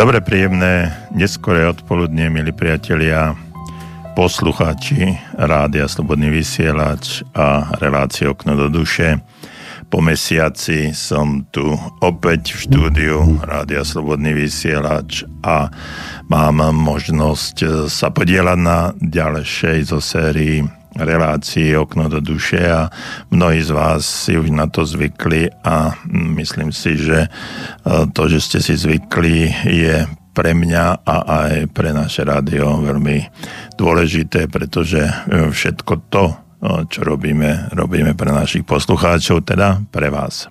Dobre, príjemné, neskoré odpoludne, milí priatelia, poslucháči Rádia Slobodný vysielač a relácie Okno do duše. Po mesiaci som tu opäť v štúdiu Rádia Slobodný vysielač a mám možnosť sa podielať na ďalšej zo sérii relácii Okno do duše a mnohí z vás si už na to zvykli a myslím si, že e, to, že ste si zvykli, je pre mňa a aj pre naše rádio veľmi dôležité, pretože e, všetko to, e, čo robíme, robíme pre našich poslucháčov, teda pre vás.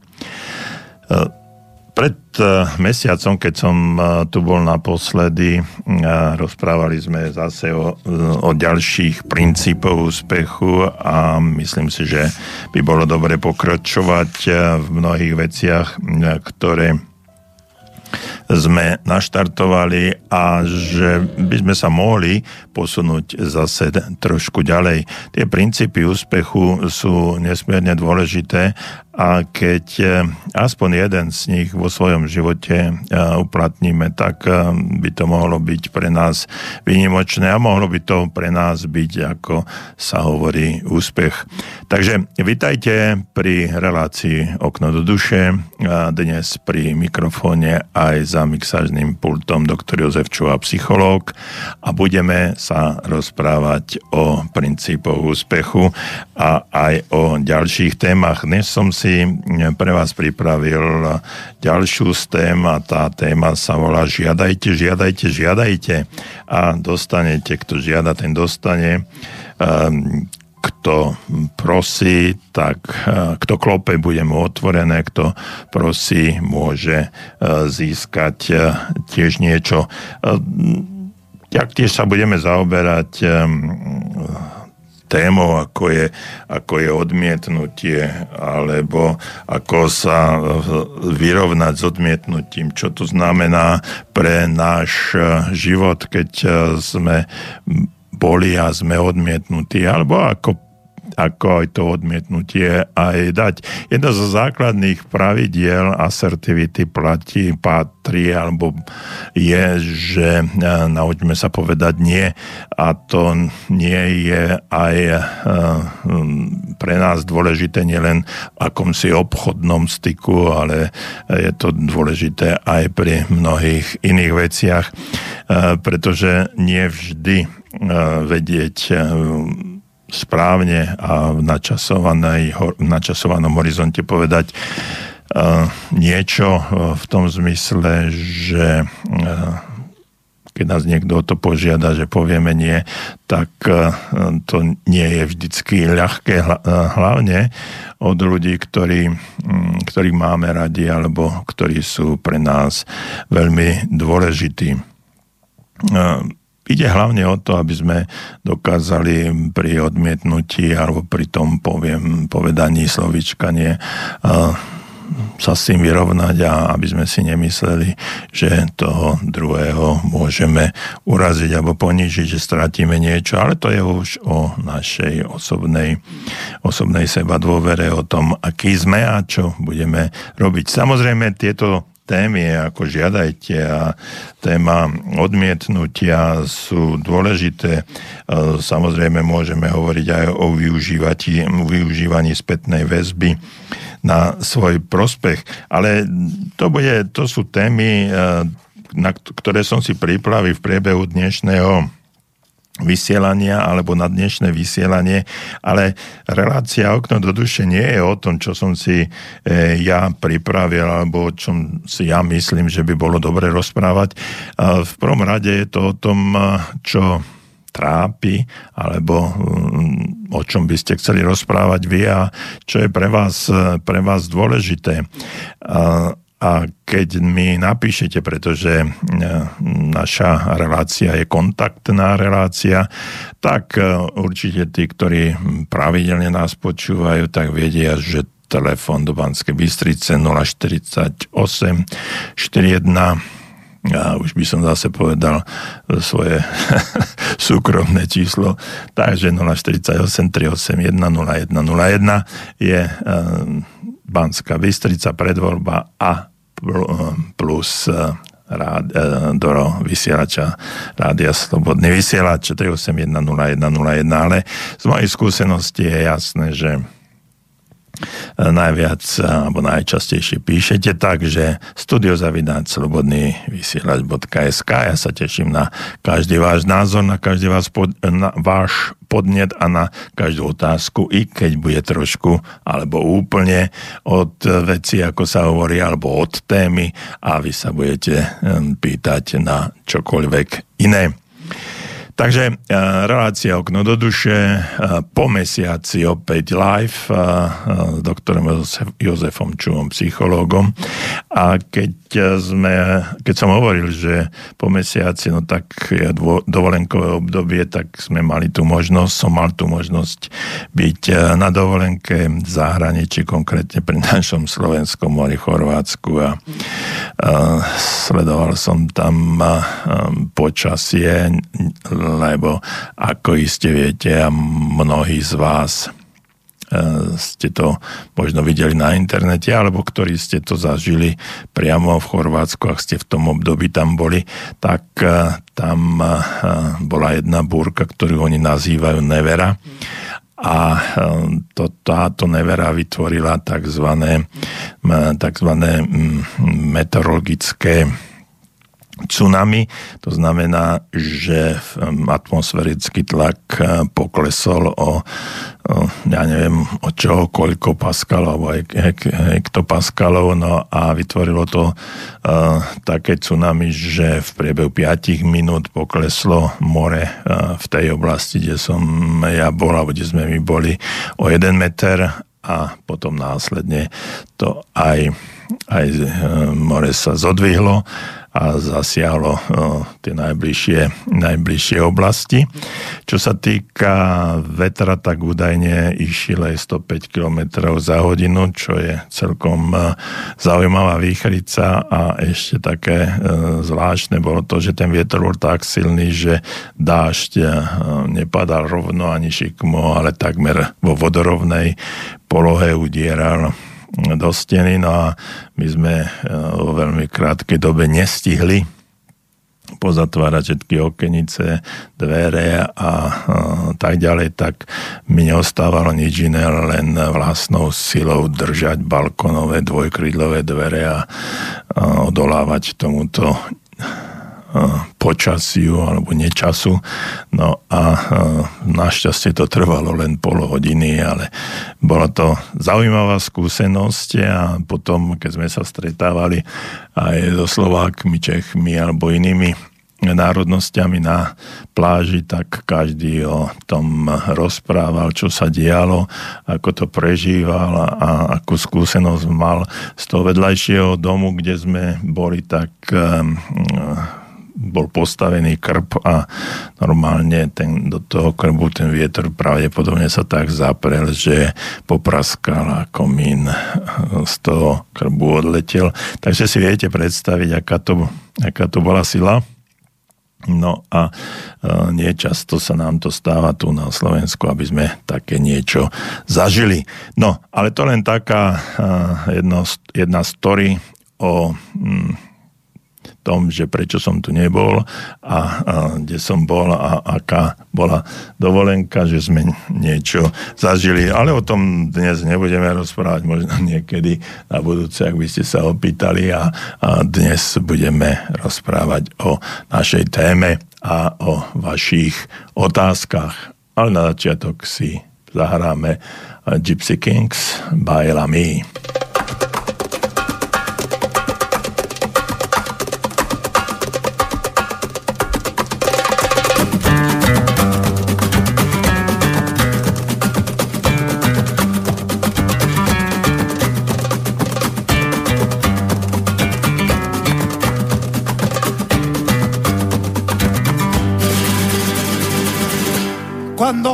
Pred e, mesiacom, keď som e, tu bol naposledy, e, rozprávali sme zase o, o ďalších princípoch úspechu a myslím si, že by bolo dobre pokračovať v mnohých veciach, ktoré sme naštartovali a že by sme sa mohli posunúť zase trošku ďalej. Tie princípy úspechu sú nesmierne dôležité a keď e, aspoň jeden z nich vo svojom živote e, uplatníme, tak e, by to mohlo byť pre nás výnimočné a mohlo by to pre nás byť, ako sa hovorí, úspech. Takže vitajte pri relácii Okno do duše, dnes pri mikrofóne aj za mixážnym pultom doktor Jozef Čuva, psychológ a budeme sa rozprávať o princípoch úspechu a aj o ďalších témach. Dnes som si si pre vás pripravil ďalšiu z tém a tá téma sa volá Žiadajte, žiadajte, žiadajte a dostanete, kto žiada, ten dostane. Ehm, kto prosí, tak e, kto klope, bude mu otvorené, kto prosí, môže e, získať e, tiež niečo. tiež sa budeme zaoberať témou, ako je, ako je odmietnutie, alebo ako sa vyrovnať s odmietnutím, čo to znamená pre náš život, keď sme boli a sme odmietnutí, alebo ako ako aj to odmietnutie aj dať. Jedno zo základných pravidiel asertivity platí, patrí, alebo je, že e, naučme sa povedať nie a to nie je aj e, pre nás dôležité nielen akomsi obchodnom styku, ale je to dôležité aj pri mnohých iných veciach, e, pretože nie vždy vedieť správne a v, v načasovanom horizonte povedať uh, niečo uh, v tom zmysle, že uh, keď nás niekto o to požiada, že povieme nie, tak to nie je vždycky ľahké, hlavne od ľudí, ktorí, mm, ktorých máme radi alebo ktorí sú pre nás veľmi dôležití Ide hlavne o to, aby sme dokázali pri odmietnutí alebo pri tom poviem, povedaní slovička nie sa s tým vyrovnať a aby sme si nemysleli, že toho druhého môžeme uraziť alebo ponížiť, že stratíme niečo, ale to je už o našej osobnej, osobnej seba dôvere, o tom, aký sme a čo budeme robiť. Samozrejme, tieto témy ako žiadajte a téma odmietnutia sú dôležité. E, samozrejme môžeme hovoriť aj o využívaní, spätnej väzby na svoj prospech. Ale to, bude, to sú témy, e, na ktoré som si pripravil v priebehu dnešného vysielania alebo na dnešné vysielanie, ale relácia Okno do duše nie je o tom, čo som si e, ja pripravil alebo o čom si ja myslím, že by bolo dobre rozprávať. V prvom rade je to o tom, čo trápi, alebo mm, o čom by ste chceli rozprávať vy a čo je pre vás, pre vás dôležité. A keď mi napíšete, pretože e, naša relácia je kontaktná relácia, tak e, určite tí, ktorí pravidelne nás počúvajú, tak vedia, že telefón do Banskej Bystrice 048 41 ja už by som zase povedal svoje súkromné číslo, takže 048 381 0101 je Banská Bystrica predvoľba a plus rád, e, do vysielača Rádia Slobodný vysielač 3810101, ale z mojej skúsenosti je jasné, že najviac alebo najčastejšie píšete tak, že studiozavináč slobodný vysielač.sk Ja sa teším na každý váš názor, na každý váš, pod, na váš podnet a na každú otázku, i keď bude trošku alebo úplne od veci, ako sa hovorí, alebo od témy a vy sa budete pýtať na čokoľvek iné. Takže uh, relácia Okno do duše uh, po mesiaci opäť live s doktorom Jozef, Jozefom Čuvom, psychológom. A keď, sme, keď som hovoril, že po mesiaci, no tak je dovolenkové obdobie, tak sme mali tú možnosť, som mal tú možnosť byť na dovolenke v zahraničí, konkrétne pri našom Slovenskom mori Chorvátsku a uh, sledoval som tam počasie lebo ako iste viete a mnohí z vás e, ste to možno videli na internete, alebo ktorí ste to zažili priamo v Chorvátsku, ak ste v tom období tam boli, tak e, tam e, bola jedna búrka, ktorú oni nazývajú Nevera. A to, táto nevera vytvorila tzv. tzv. meteorologické tsunami. To znamená, že atmosférický tlak eh, poklesol o, o ja neviem, o čo, koľko paskalov alebo hektopaskalov, no a vytvorilo to uh, také tsunami, že v priebehu 5 minút pokleslo more uh, v tej oblasti, kde som ja bol, alebo kde sme my boli, o 1 meter. A potom následne to aj, aj more sa zodvihlo a zasiahlo tie najbližšie, najbližšie oblasti. Čo sa týka vetra, tak údajne išiel aj 105 km za hodinu, čo je celkom zaujímavá výchrica a ešte také zvláštne bolo to, že ten vietor bol tak silný, že dážď nepadal rovno ani šikmo, ale takmer vo vodorovnej polohe udieral do steny, no a my sme e, vo veľmi krátkej dobe nestihli pozatvárať všetky okenice, dvere a, a tak ďalej, tak mi neostávalo nič iné, len vlastnou silou držať balkonové dvojkrydlové dvere a, a odolávať tomuto počasiu alebo nečasu. No a našťastie to trvalo len pol hodiny, ale bola to zaujímavá skúsenosť a potom, keď sme sa stretávali aj so Slovákmi, Čechmi alebo inými národnosťami na pláži, tak každý o tom rozprával, čo sa dialo, ako to prežíval a akú skúsenosť mal z toho vedľajšieho domu, kde sme boli, tak bol postavený krb a normálne ten, do toho krbu ten vietor pravdepodobne sa tak zaprel, že popraskal a komín z toho krbu odletel. Takže si viete predstaviť, aká to, aká to bola sila. No a e, nie často sa nám to stáva tu na Slovensku, aby sme také niečo zažili. No, ale to len taká e, jedno, jedna story o mm, tom, že prečo som tu nebol a, a kde som bol a aká bola dovolenka, že sme niečo zažili. Ale o tom dnes nebudeme rozprávať, možno niekedy na budúce, ak by ste sa opýtali a, a dnes budeme rozprávať o našej téme a o vašich otázkach. Ale na začiatok si zahráme Gypsy Kings by Lamy.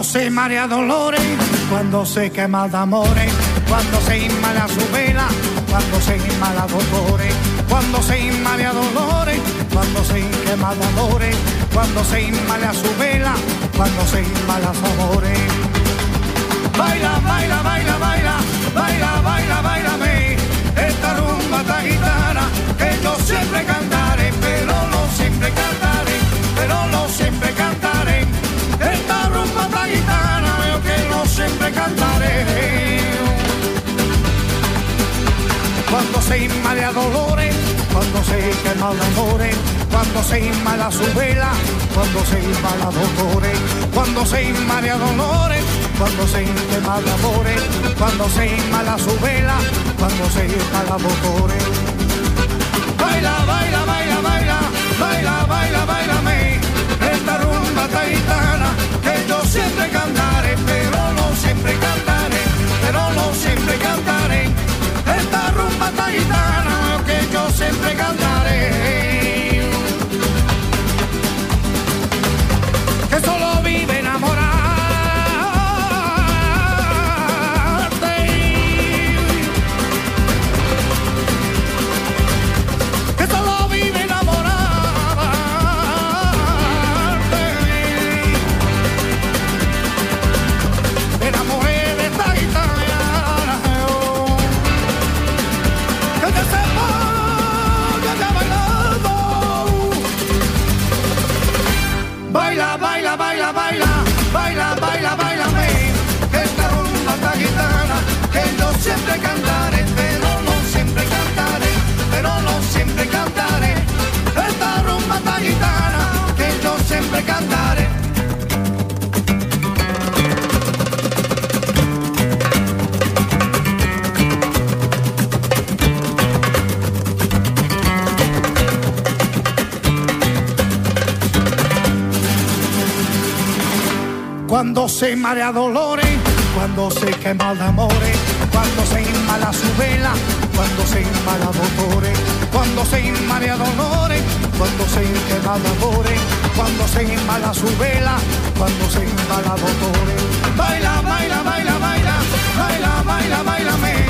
Se marea dolores, cuando se quema de amores, cuando se inmala su vela, cuando se inmala dolores, cuando se inmala dolores, cuando se quema de amores, cuando se inmala su vela, cuando se inmala amores. Baila, baila, baila, baila, baila, baila, baila, esta se inmala dolores, cuando se quema el amores, cuando se inmala su vela, cuando se inmala dolores, cuando se inmala dolores, cuando se el amores, cuando se inmala su vela, cuando se inmala dolores. Baila, baila, baila, baila, baila, baila, baila, me esta rumba taitana que yo siempre cantaré, pero no siempre cantaré, pero no siempre cantaré samba taitana que yo siempre cantaba. Se marea dolores, cuando se quema de amores, cuando se inmala su vela, cuando se inmala dolores, cuando se inmala dolores, cuando se quema de amores, cuando se inmala su vela, cuando se inmala dolores. Baila, baila, baila, baila, baila, baila, baila, me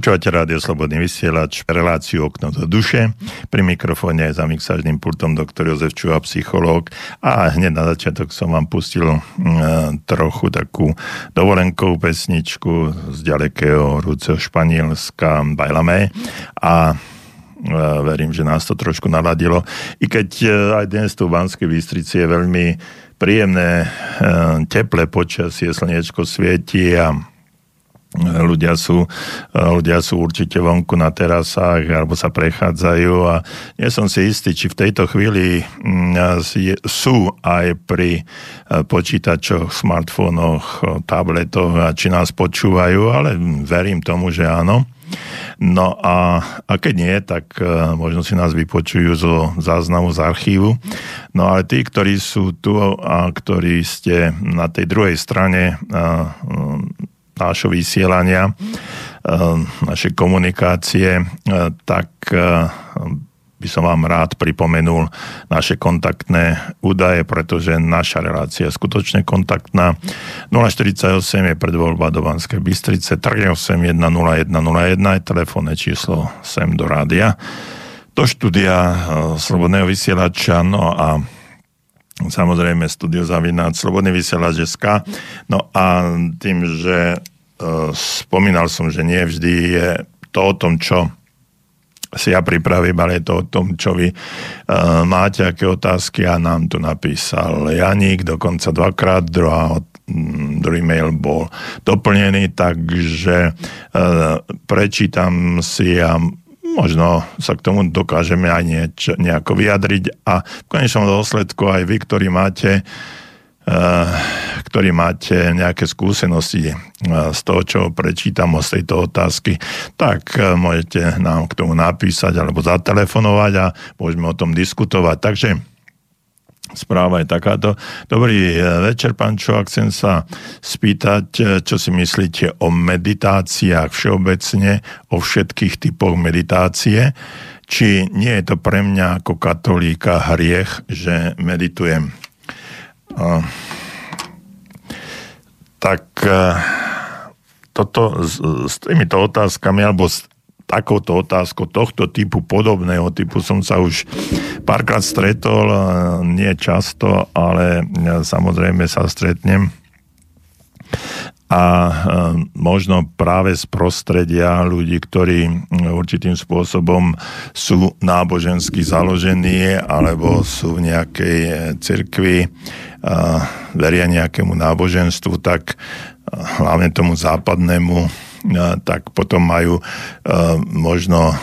Počúvate rádio Slobodný vysielač, reláciu Okno do duše. Pri mikrofóne za mixážnym pultom doktor Jozef Čuha, psychológ. A hneď na začiatok som vám pustil mm, trochu takú dovolenkovú pesničku z ďalekého rúceho Španielska Bajlame. A e, verím, že nás to trošku naladilo. I keď e, aj dnes tu v Banskej Bystrici je veľmi príjemné, e, teplé počasie, slniečko svieti a ľudia sú, ľudia sú určite vonku na terasách alebo sa prechádzajú a nie som si istý, či v tejto chvíli mm, sú aj pri eh, počítačoch, smartfónoch, tabletoch a či nás počúvajú, ale verím tomu, že áno. No a, a keď nie, tak eh, možno si nás vypočujú zo záznamu z archívu. No ale tí, ktorí sú tu a ktorí ste na tej druhej strane eh, nášho vysielania, eh, našej komunikácie, eh, tak eh, by som vám rád pripomenul naše kontaktné údaje, pretože naša relácia je skutočne kontaktná. 048 je predvoľba do Banskej Bystrice, 381 0101 je telefónne číslo sem do rádia, do štúdia Slobodného vysielača, no a samozrejme studiozavináč Slobodný vysielač.sk. No a tým, že spomínal som, že nie vždy je to o tom, čo si ja pripravím, ale je to o tom, čo vy uh, máte, aké otázky a nám tu napísal Janík, dokonca dvakrát, druhá, mm, druhý mail bol doplnený, takže uh, prečítam si a možno sa k tomu dokážeme aj niečo, nejako vyjadriť. A v konečnom dôsledku aj vy, ktorí máte ktorí máte nejaké skúsenosti eh, z toho, čo prečítam z tejto otázky, tak eh, môžete nám k tomu napísať alebo zatelefonovať a môžeme o tom diskutovať. Takže správa je takáto. Dobrý eh, večer, pán Čovak. Chcem sa spýtať, eh, čo si myslíte o meditáciách všeobecne, o všetkých typoch meditácie. či nie je to pre mňa ako katolíka hriech, že meditujem. Tak toto s, s týmito otázkami alebo s takouto otázkou tohto typu, podobného typu som sa už párkrát stretol, nie často, ale samozrejme sa stretnem a e, možno práve z prostredia ľudí, ktorí určitým spôsobom sú nábožensky založení alebo sú v nejakej e, cirkvi, veria nejakému náboženstvu, tak e, hlavne tomu západnému, tak potom majú možno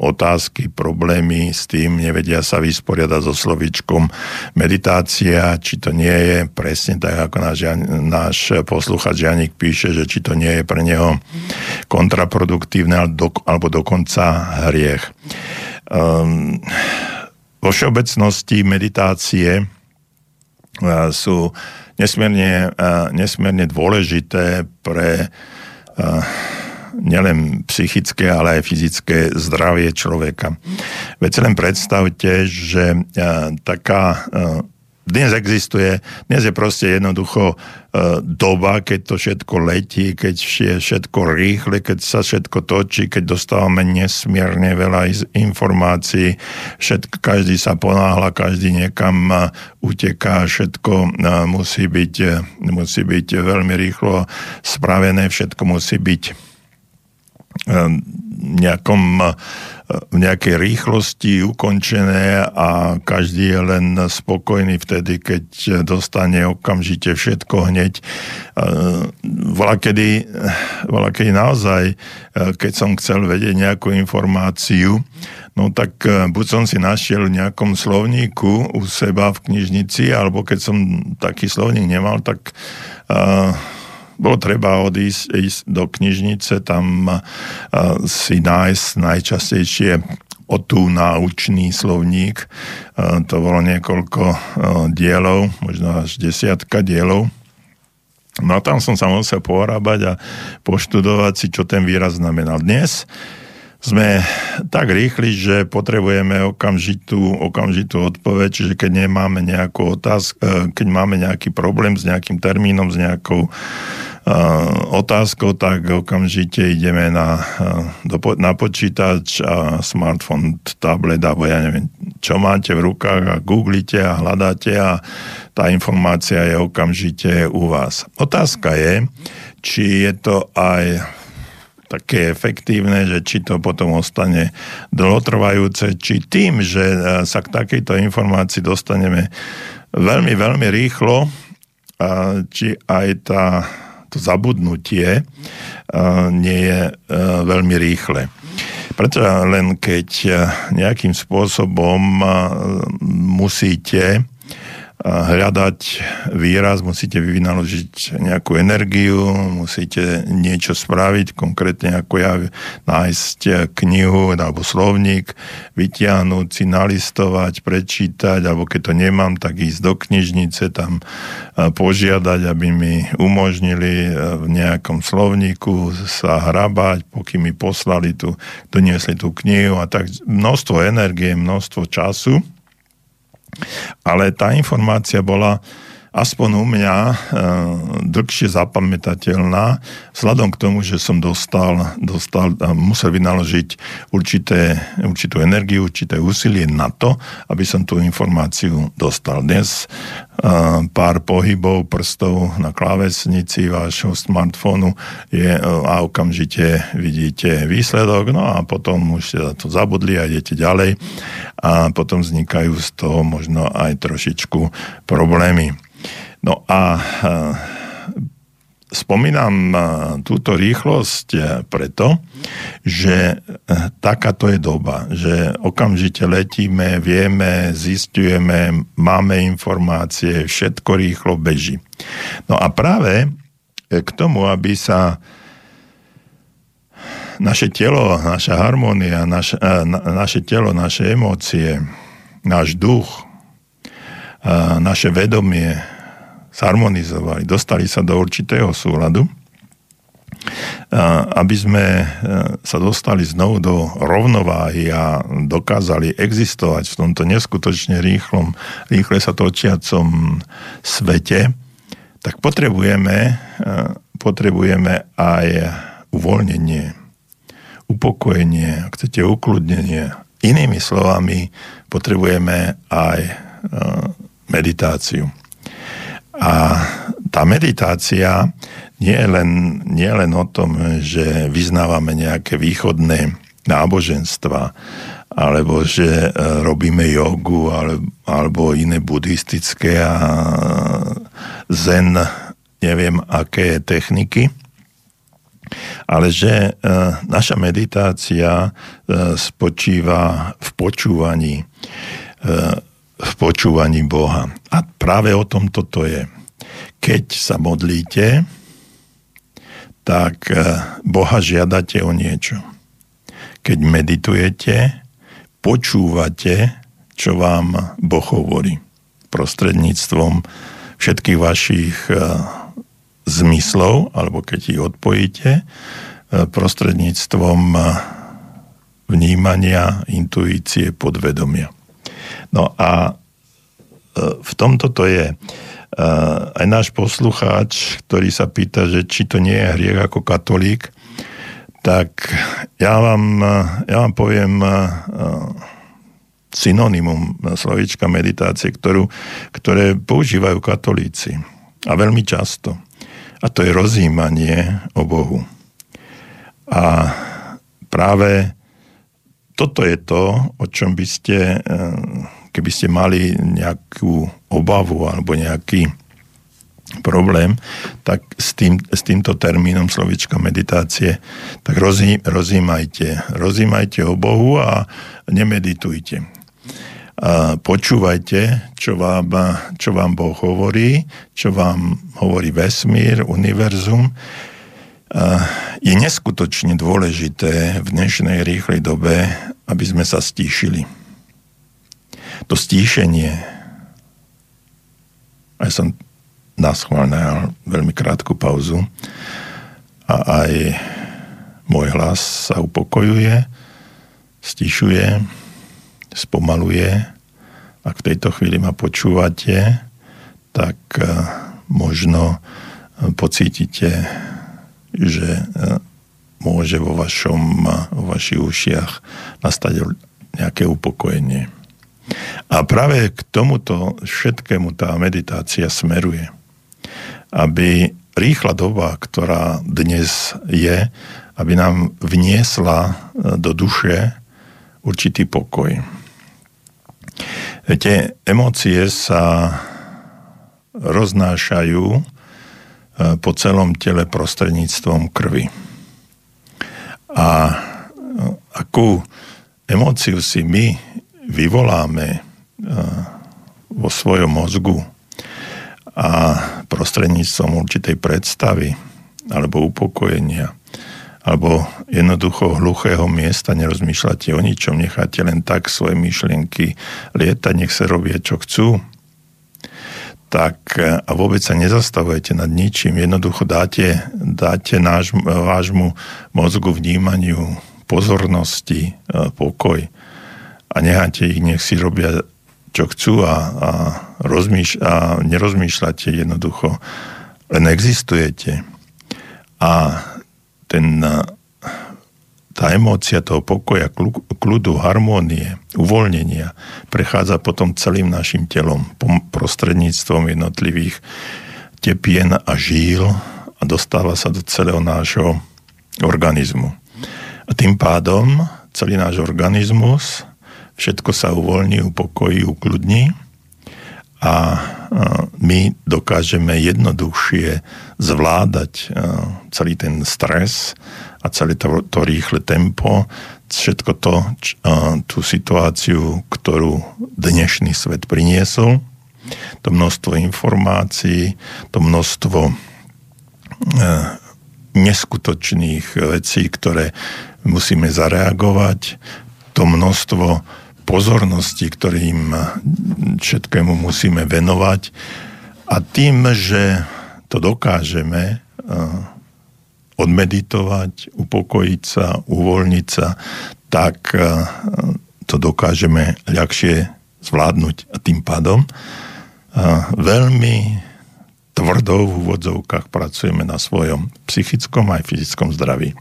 otázky, problémy s tým, nevedia sa vysporiadať so slovičkom meditácia, či to nie je presne tak, ako náš, náš posluchač Janik píše, že či to nie je pre neho kontraproduktívne alebo dokonca hriech. Um, vo všeobecnosti meditácie uh, sú nesmierne, uh, nesmierne dôležité pre uh, nielen psychické, ale aj fyzické zdravie človeka. Veď si len predstavte, že e, taká e, dnes existuje, dnes je proste jednoducho e, doba, keď to všetko letí, keď je všetko rýchle, keď sa všetko točí, keď dostávame nesmierne veľa informácií, všetko, každý sa ponáhla, každý niekam uteká, všetko musí byť, musí byť veľmi rýchlo spravené, všetko musí byť nejakom, v nejakej rýchlosti ukončené a každý je len spokojný vtedy, keď dostane okamžite všetko hneď. Vola kedy, vola kedy naozaj, keď som chcel vedieť nejakú informáciu, no tak buď som si našiel v nejakom slovníku u seba v knižnici, alebo keď som taký slovník nemal, tak uh, bolo treba odísť ísť do knižnice, tam si nájsť najčastejšie o tú náučný slovník. To bolo niekoľko dielov, možno až desiatka dielov. No a tam som sa musel porábať a poštudovať si, čo ten výraz znamenal. Dnes sme tak rýchli, že potrebujeme okamžitú, okamžitú odpoveď, čiže keď nemáme nejakú otázku, e, keď máme nejaký problém s nejakým termínom, s nejakou otázkou, tak okamžite ideme na, na počítač a smartphone, tablet, alebo ja neviem, čo máte v rukách a googlite a hľadáte a tá informácia je okamžite u vás. Otázka je, či je to aj také efektívne, že či to potom ostane dlhotrvajúce, či tým, že sa k takejto informácii dostaneme veľmi, veľmi rýchlo, či aj tá to zabudnutie nie je veľmi rýchle. Preto len keď nejakým spôsobom musíte hľadať výraz, musíte vynaložiť nejakú energiu, musíte niečo spraviť, konkrétne ako ja nájsť knihu alebo slovník, vytiahnuť si, nalistovať, prečítať, alebo keď to nemám, tak ísť do knižnice, tam požiadať, aby mi umožnili v nejakom slovníku sa hrabať, pokým mi poslali tu, doniesli tú knihu a tak množstvo energie, množstvo času ale tá informácia bola aspoň u mňa e, dlhšie zapamätateľná, vzhľadom k tomu, že som dostal, dostal a musel vynaložiť určité, určitú energiu, určité úsilie na to, aby som tú informáciu dostal. Dnes e, pár pohybov prstov na klávesnici vášho smartfónu je, e, a okamžite vidíte výsledok, no a potom už ste to zabudli a idete ďalej a potom vznikajú z toho možno aj trošičku problémy. No a e, spomínam e, túto rýchlosť e, preto, že takáto je doba, že okamžite letíme, vieme, zistujeme, máme informácie, všetko rýchlo beží. No a práve k tomu, aby sa naše telo, naša harmónia, naš, na, naše telo, naše emócie, náš duch, naše vedomie zharmonizovali, dostali sa do určitého súladu, aby sme e, sa dostali znovu do rovnováhy a dokázali existovať v tomto neskutočne rýchlom, rýchle sa točiacom svete, tak potrebujeme, e, potrebujeme aj uvoľnenie, upokojenie, ak chcete ukludnenie. Inými slovami, potrebujeme aj e, meditáciu. A tá meditácia nie je len, nie je len o tom, že vyznávame nejaké východné náboženstva, alebo že e, robíme jogu, alebo iné buddhistické a zen, neviem aké techniky, ale že e, naša meditácia e, spočíva v počúvaní, v počúvaní Boha. A práve o tom toto je. Keď sa modlíte, tak eh, Boha žiadate o niečo. Keď meditujete, počúvate, čo vám Boh hovorí prostredníctvom všetkých vašich eh, zmyslov, alebo keď ich odpojíte, eh, prostredníctvom vnímania, intuície, podvedomia. No a v tomto to je aj náš poslucháč, ktorý sa pýta, že či to nie je hriech ako katolík, tak ja vám, ja vám poviem synonymum slovička meditácie, ktorú, ktoré používajú katolíci. A veľmi často. A to je rozjímanie o Bohu. A práve toto je to, o čom by ste keby ste mali nejakú obavu alebo nejaký problém, tak s, tým, s týmto termínom slovička meditácie, tak rozí, rozímajte. Rozímajte o Bohu a nemeditujte. A počúvajte, čo vám, čo vám Boh hovorí, čo vám hovorí vesmír, univerzum. A je neskutočne dôležité v dnešnej rýchlej dobe, aby sme sa stíšili to stíšenie. Aj som naschválne veľmi krátku pauzu a aj môj hlas sa upokojuje, stišuje, spomaluje. Ak v tejto chvíli ma počúvate, tak eh, možno eh, pocítite, že eh, môže vo, vašom, vo vašich ušiach nastať nejaké upokojenie. A práve k tomuto všetkému tá meditácia smeruje. Aby rýchla doba, ktorá dnes je, aby nám vniesla e, do duše určitý pokoj. Viete, emócie sa roznášajú e, po celom tele prostredníctvom krvi. A e, akú emóciu si my vyvoláme vo svojom mozgu a prostredníctvom určitej predstavy alebo upokojenia alebo jednoducho hluchého miesta nerozmýšľate o ničom, necháte len tak svoje myšlienky lietať, nech sa robia, čo chcú, tak a vôbec sa nezastavujete nad ničím, jednoducho dáte, dáte náš, vášmu mozgu vnímaniu pozornosti, pokoj a necháte ich, nech si robia čo chcú a, a, rozmýš- a nerozmýšľate jednoducho, len existujete. A ten, tá emócia toho pokoja, kľudu, harmónie, uvoľnenia prechádza potom celým našim telom prostredníctvom jednotlivých tepien a žíl a dostáva sa do celého nášho organizmu. A tým pádom celý náš organizmus všetko sa uvoľní, upokojí, ukludní a my dokážeme jednoduchšie zvládať celý ten stres a celé to, to rýchle tempo, všetko to, tú situáciu, ktorú dnešný svet priniesol, to množstvo informácií, to množstvo neskutočných vecí, ktoré musíme zareagovať, to množstvo pozornosti, ktorým všetkému musíme venovať. A tým, že to dokážeme, odmeditovať, upokojiť sa, uvoľniť sa, tak to dokážeme ľahšie zvládnuť. A tým pádom veľmi tvrdo v úvodzovkách pracujeme na svojom psychickom aj fyzickom zdraví.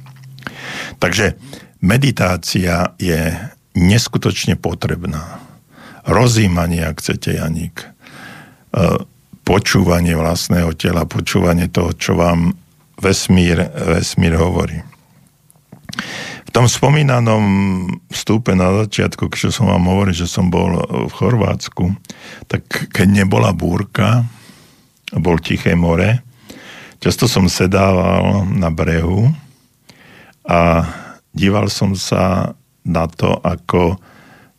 Takže meditácia je neskutočne potrebná. Rozímanie, ak chcete, Janík. E, počúvanie vlastného tela, počúvanie toho, čo vám vesmír, vesmír hovorí. V tom spomínanom vstupe na začiatku, keď som vám hovoril, že som bol v Chorvátsku, tak keď nebola búrka, bol Tiché more. Často som sedával na brehu a díval som sa na to, ako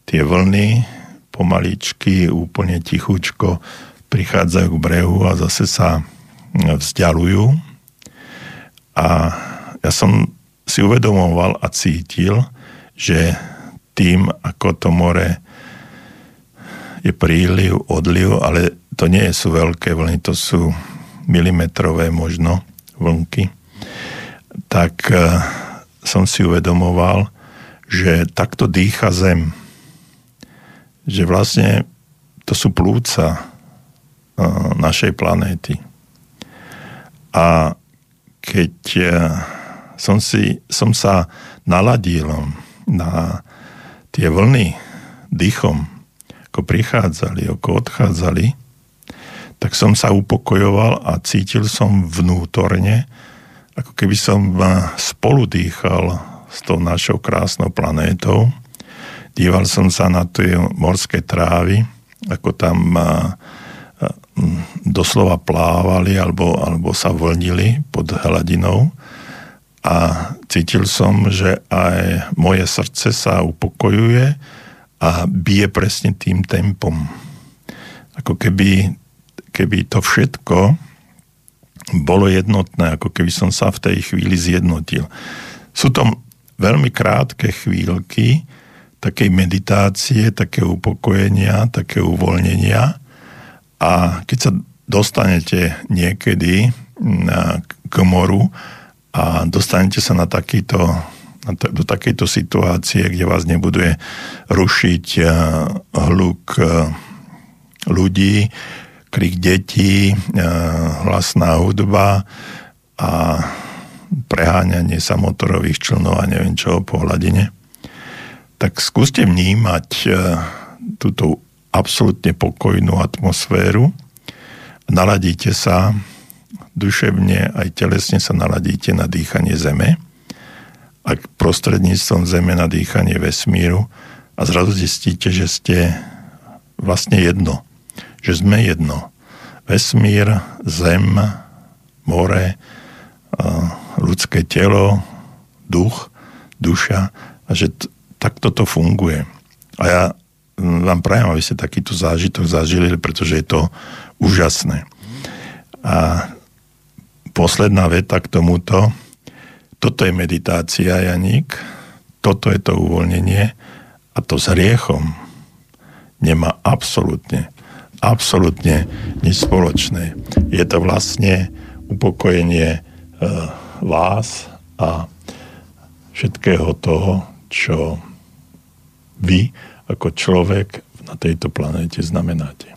tie vlny pomaličky, úplne tichučko prichádzajú k brehu a zase sa vzdialujú. A ja som si uvedomoval a cítil, že tým, ako to more je príliv, odliv, ale to nie sú veľké vlny, to sú milimetrové možno vlnky, tak eh, som si uvedomoval, že takto dýcha Zem. Že vlastne to sú plúca eh, našej planéty. A keď eh, som, si, som sa naladil na tie vlny dýchom, ako prichádzali, ako odchádzali, tak som sa upokojoval a cítil som vnútorne, ako keby som spolu dýchal s tou našou krásnou planétou. Díval som sa na tie morské trávy, ako tam doslova plávali alebo, alebo sa vlnili pod hladinou a cítil som, že aj moje srdce sa upokojuje a bije presne tým tempom. Ako keby keby to všetko bolo jednotné, ako keby som sa v tej chvíli zjednotil. Sú to veľmi krátke chvíľky takej meditácie, také upokojenia, také uvoľnenia. A keď sa dostanete niekedy na, k moru a dostanete sa na takýto do takejto situácie, kde vás nebuduje rušiť eh, hluk eh, ľudí, krik detí, e, hlasná hudba a preháňanie sa motorových člnov a neviem čo po hladine, tak skúste vnímať e, túto absolútne pokojnú atmosféru. Naladíte sa duševne aj telesne sa naladíte na dýchanie zeme a prostredníctvom zeme na dýchanie vesmíru a zrazu zistíte, že ste vlastne jedno že sme jedno. Vesmír, zem, more, ľudské telo, duch, duša a že t- takto to funguje. A ja vám prajem, aby ste takýto zážitok zažili, pretože je to úžasné. A posledná veta k tomuto. Toto je meditácia, Janík. Toto je to uvoľnenie. A to s riechom nemá absolútne absolútne nič spoločné. Je to vlastne upokojenie e, vás a všetkého toho, čo vy ako človek na tejto planéte znamenáte.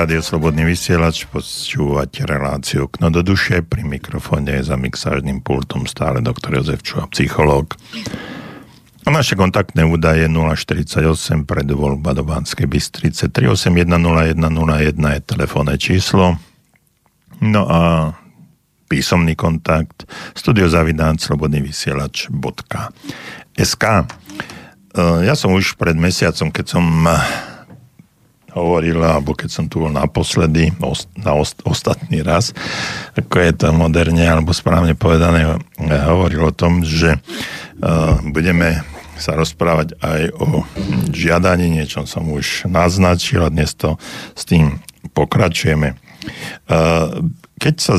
Rádio Slobodný vysielač, počúvate reláciu Kno do duše, pri mikrofóne za mixážnym pultom stále doktor Jozef Čuha, psychológ. A naše kontaktné údaje 048 pred voľba do Banskej Bystrice 3810101 je telefónne číslo. No a písomný kontakt studiozavináč slobodný vysielač.sk e, Ja som už pred mesiacom, keď som hovoril, alebo keď som tu bol naposledy, na ostatný raz, ako je to moderne alebo správne povedané, hovoril o tom, že uh, budeme sa rozprávať aj o žiadaní, niečo som už naznačil a dnes to s tým pokračujeme. Uh, keď sa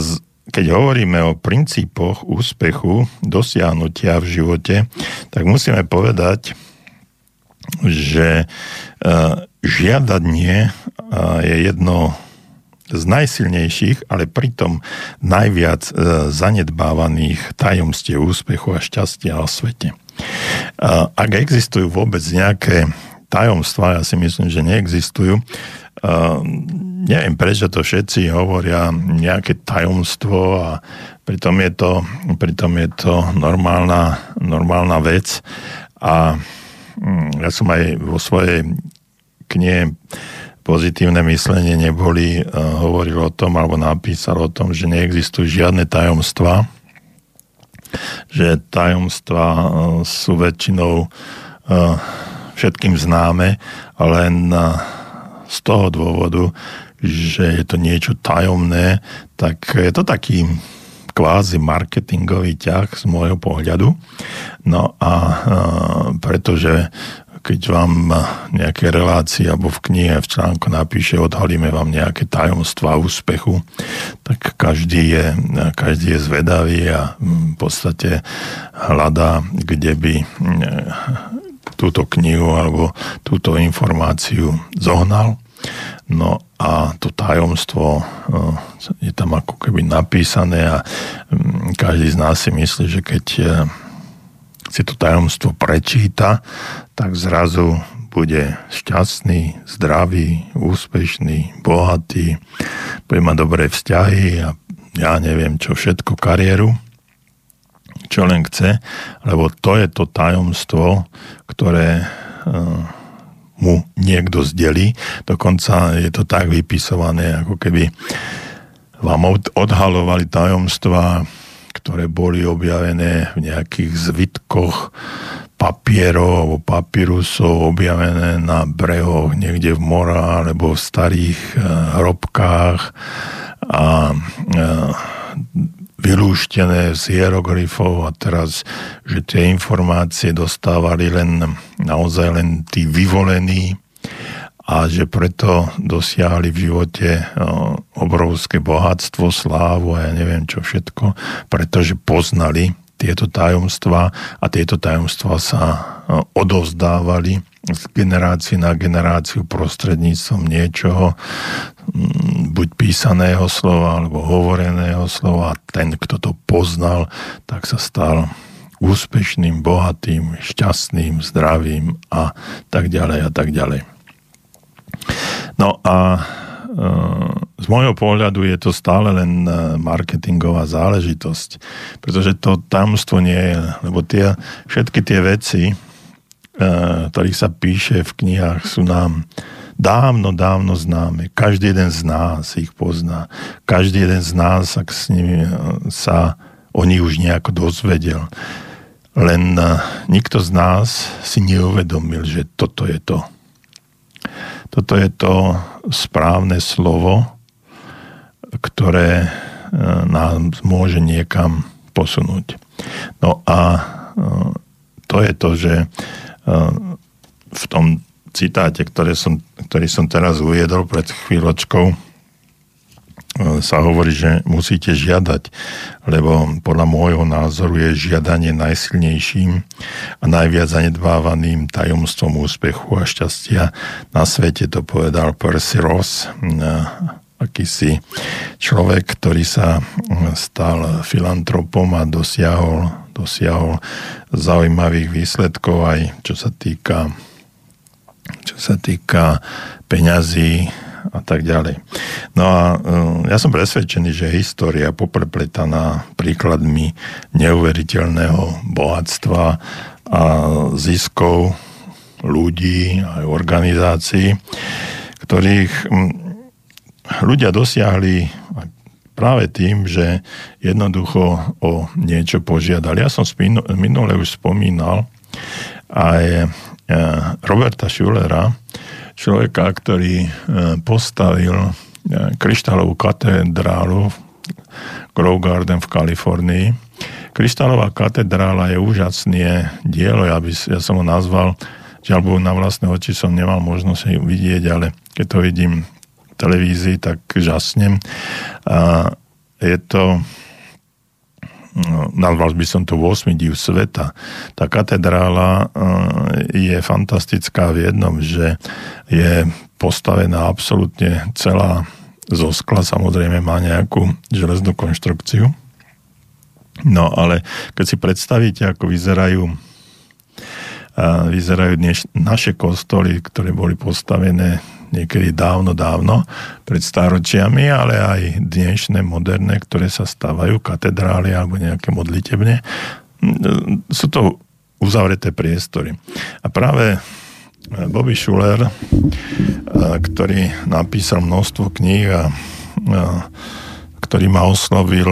keď hovoríme o princípoch úspechu, dosiahnutia v živote, tak musíme povedať, že žiadanie je jedno z najsilnejších, ale pritom najviac e, zanedbávaných tajomstiev úspechu a šťastia o svete. Ak existujú vôbec nejaké tajomstvá, ja si myslím, že neexistujú, neviem prečo to všetci hovoria nejaké tajomstvo a pritom je to, pritom je to normálna, normálna vec a mm, ja som aj vo svojej knihe pozitívne myslenie neboli, uh, hovoril o tom alebo napísal o tom, že neexistujú žiadne tajomstvá, že tajomstvá uh, sú väčšinou uh, všetkým známe, len z toho dôvodu, že je to niečo tajomné, tak je to taký kvázi marketingový ťah z môjho pohľadu. No a uh, pretože keď vám nejaké relácie alebo v knihe, v článku napíše, odhalíme vám nejaké tajomstvá úspechu, tak každý je, každý je zvedavý a v podstate hľadá, kde by túto knihu alebo túto informáciu zohnal. No a to tajomstvo je tam ako keby napísané a každý z nás si myslí, že keď si to tajomstvo prečíta, tak zrazu bude šťastný, zdravý, úspešný, bohatý, bude mať dobré vzťahy a ja neviem čo všetko, kariéru, čo len chce, lebo to je to tajomstvo, ktoré uh, mu niekto zdelí. Dokonca je to tak vypisované, ako keby vám odhalovali tajomstva ktoré boli objavené v nejakých zvitkoch papierov alebo papírusov objavené na brehoch niekde v mora alebo v starých hrobkách a vylúštené z hieroglyfov a teraz, že tie informácie dostávali len naozaj len tí vyvolení a že preto dosiahli v živote obrovské bohatstvo, slávu a ja neviem čo všetko, pretože poznali tieto tajomstvá a tieto tajomstvá sa odovzdávali z generácie na generáciu prostredníctvom niečoho, mm, buď písaného slova alebo hovoreného slova. Ten, kto to poznal, tak sa stal úspešným, bohatým, šťastným, zdravým a tak ďalej a tak ďalej. No a e, z môjho pohľadu je to stále len e, marketingová záležitosť, pretože to tamstvo nie je, lebo tie, všetky tie veci, Eh, ktorých sa píše v knihách, sú nám dávno, dávno známe. Každý jeden z nás ich pozná. Každý jeden z nás ak s nimi, sa o nich už nejako dozvedel. Len nikto z nás si neuvedomil, že toto je to. Toto je to správne slovo, ktoré nám môže niekam posunúť. No a to je to, že v tom citáte, ktoré som, ktorý som teraz uviedol pred chvíľočkou, sa hovorí, že musíte žiadať, lebo podľa môjho názoru je žiadanie najsilnejším a najviac zanedbávaným tajomstvom úspechu a šťastia. Na svete, to povedal Percy Ross, akýsi človek, ktorý sa stal filantropom a dosiahol dosiahol zaujímavých výsledkov aj čo sa týka čo sa týka peňazí a tak ďalej. No a e, ja som presvedčený, že história poprepletaná príkladmi neuveriteľného bohatstva a ziskov ľudí aj organizácií, ktorých ľudia dosiahli práve tým, že jednoducho o niečo požiadali. Ja som minule už spomínal aj e, Roberta Schulera, človeka, ktorý e, postavil e, kryštálovú katedrálu Grove Garden v Kalifornii. Kryštálová katedrála je úžasné dielo, ja, by, ja som ho nazval, žiaľ na vlastné oči som nemal možnosť vidieť, ale keď to vidím televízii, tak žasnem. A je to nazval by som to 8 div sveta. Tá katedrála je fantastická v jednom, že je postavená absolútne celá zo skla, samozrejme má nejakú železnú konštrukciu. No ale keď si predstavíte, ako vyzerajú vyzerajú dneš, naše kostoly, ktoré boli postavené niekedy dávno, dávno, pred stáročiami, ale aj dnešné, moderné, ktoré sa stávajú, katedrály alebo nejaké modlitebne. Sú to uzavreté priestory. A práve Bobby Schuller, ktorý napísal množstvo kníh a ktorý ma oslovil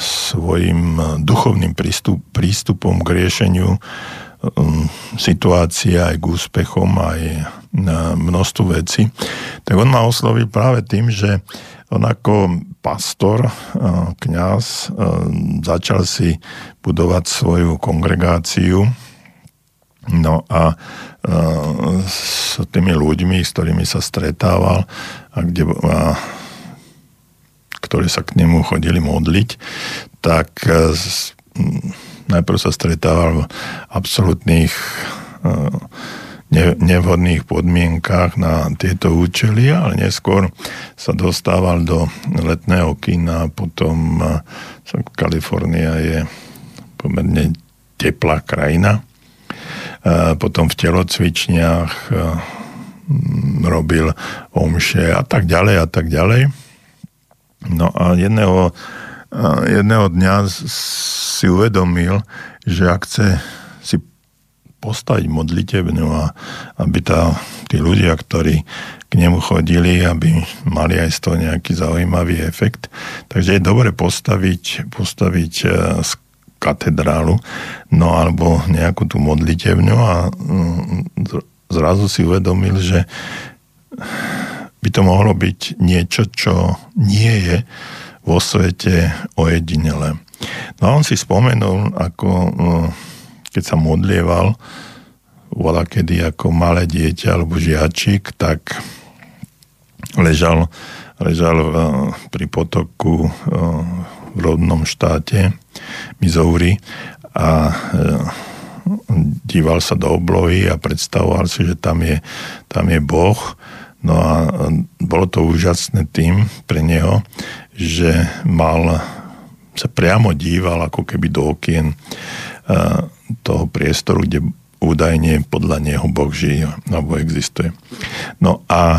svojim duchovným prístup, prístupom k riešeniu situácia aj k úspechom, aj na množstvo veci, tak on ma oslovil práve tým, že on ako pastor, kňaz, začal si budovať svoju kongregáciu. No a s tými ľuďmi, s ktorými sa stretával a kde, a, ktorí sa k nemu chodili modliť, tak uh, najprv sa stretával v absolútnych nevhodných podmienkách na tieto účely, ale neskôr sa dostával do letného kina, potom eh, Kalifornia je pomerne teplá krajina. Eh, potom v telocvičniach robil omše a tak ďalej a tak ďalej. No a jedného jedného dňa si uvedomil, že ak chce postaviť modlitebňu a aby tá, tí ľudia, ktorí k nemu chodili, aby mali aj z toho nejaký zaujímavý efekt. Takže je dobre postaviť, postaviť e, katedrálu, no alebo nejakú tú modlitevňu a mm, zrazu si uvedomil, že by to mohlo byť niečo, čo nie je vo svete ojedinele. No a on si spomenul, ako mm, keď sa modlieval, bola kedy ako malé dieťa alebo žiačik, tak ležal, ležal eh, pri potoku eh, v rodnom štáte Missouri a eh, díval sa do oblohy a predstavoval si, že tam je, tam je Boh. No a bolo to úžasné tým pre neho, že mal sa priamo díval ako keby do okien toho priestoru, kde údajne podľa neho Boh žije alebo existuje. No a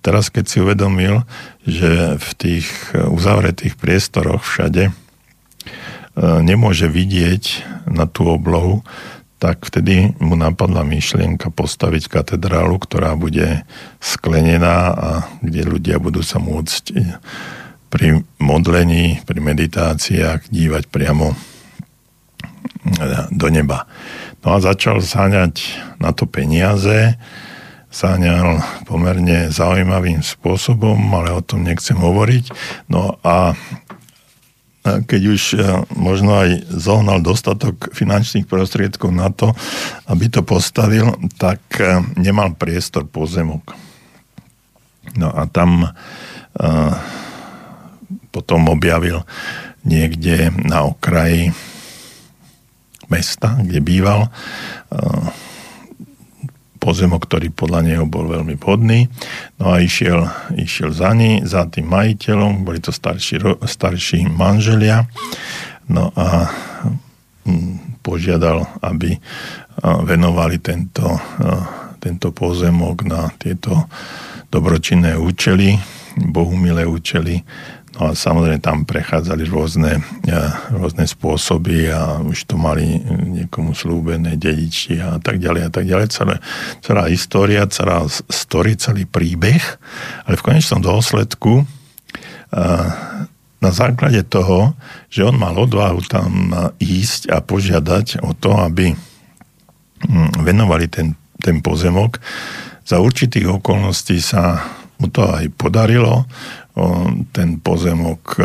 teraz keď si uvedomil, že v tých uzavretých priestoroch všade e, nemôže vidieť na tú oblohu, tak vtedy mu napadla myšlienka postaviť katedrálu, ktorá bude sklenená a kde ľudia budú sa môcť pri modlení, pri meditáciách dívať priamo do neba. No a začal sáňať na to peniaze, sáňal pomerne zaujímavým spôsobom, ale o tom nechcem hovoriť. No a keď už e, možno aj zohnal dostatok finančných prostriedkov na to, aby to postavil, tak e, nemal priestor pozemok. No a tam e, potom objavil niekde na okraji mesta, kde býval. Pozemok, ktorý podľa neho bol veľmi vhodný. No a išiel, išiel za, ní, za tým majiteľom, boli to starší, starší manželia. No a mm, požiadal, aby venovali tento, tento pozemok na tieto dobročinné účely, bohumilé účely No a samozrejme tam prechádzali rôzne, e, rôzne spôsoby a už to mali niekomu slúbené dediči a tak ďalej a tak ďalej. Celé, celá história, celá story, celý príbeh, ale v konečnom dôsledku e, na základe toho, že on mal odvahu tam ísť a požiadať o to, aby mm, venovali ten, ten pozemok, za určitých okolností sa mu to aj podarilo ten pozemok e,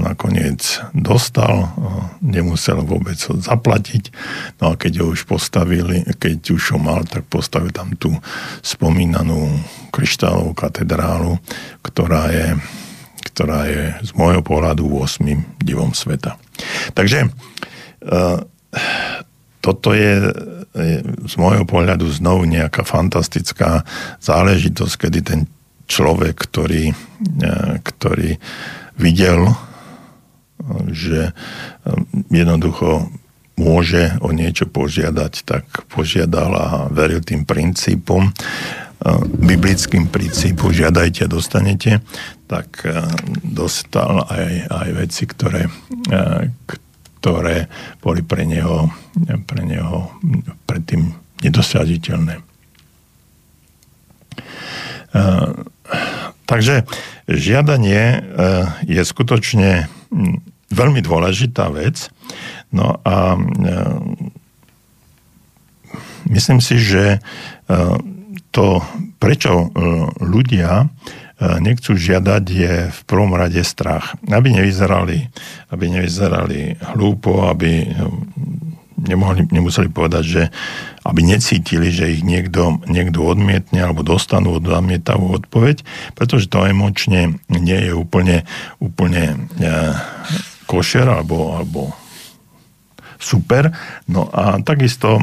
nakoniec dostal, nemusel vôbec ho zaplatiť. No a keď ho už postavili, keď už ho mal, tak postavil tam tú spomínanú kryštálovú katedrálu, ktorá je, ktorá je z môjho pohľadu 8. divom sveta. Takže e, toto je z môjho pohľadu znovu nejaká fantastická záležitosť, kedy ten človek, ktorý, e, ktorý videl, že e, jednoducho môže o niečo požiadať, tak požiadal a veril tým princípom, e, biblickým princípu žiadajte dostanete, tak dostal aj, aj veci, ktoré, ktoré boli pre neho, pre neho predtým nedosažiteľné. Takže žiadanie e, je skutočne veľmi dôležitá vec. No a e, myslím si, že e, to, prečo ľudia nechcú žiadať, je v prvom rade strach. Aby nevyzerali, aby nevyzerali hlúpo, aby nemohli, nemuseli povedať, že aby necítili, že ich niekto, niekto odmietne alebo dostanú odmietavú odpoveď, pretože to emočne nie je úplne, úplne e, košer alebo, alebo super. No a takisto e,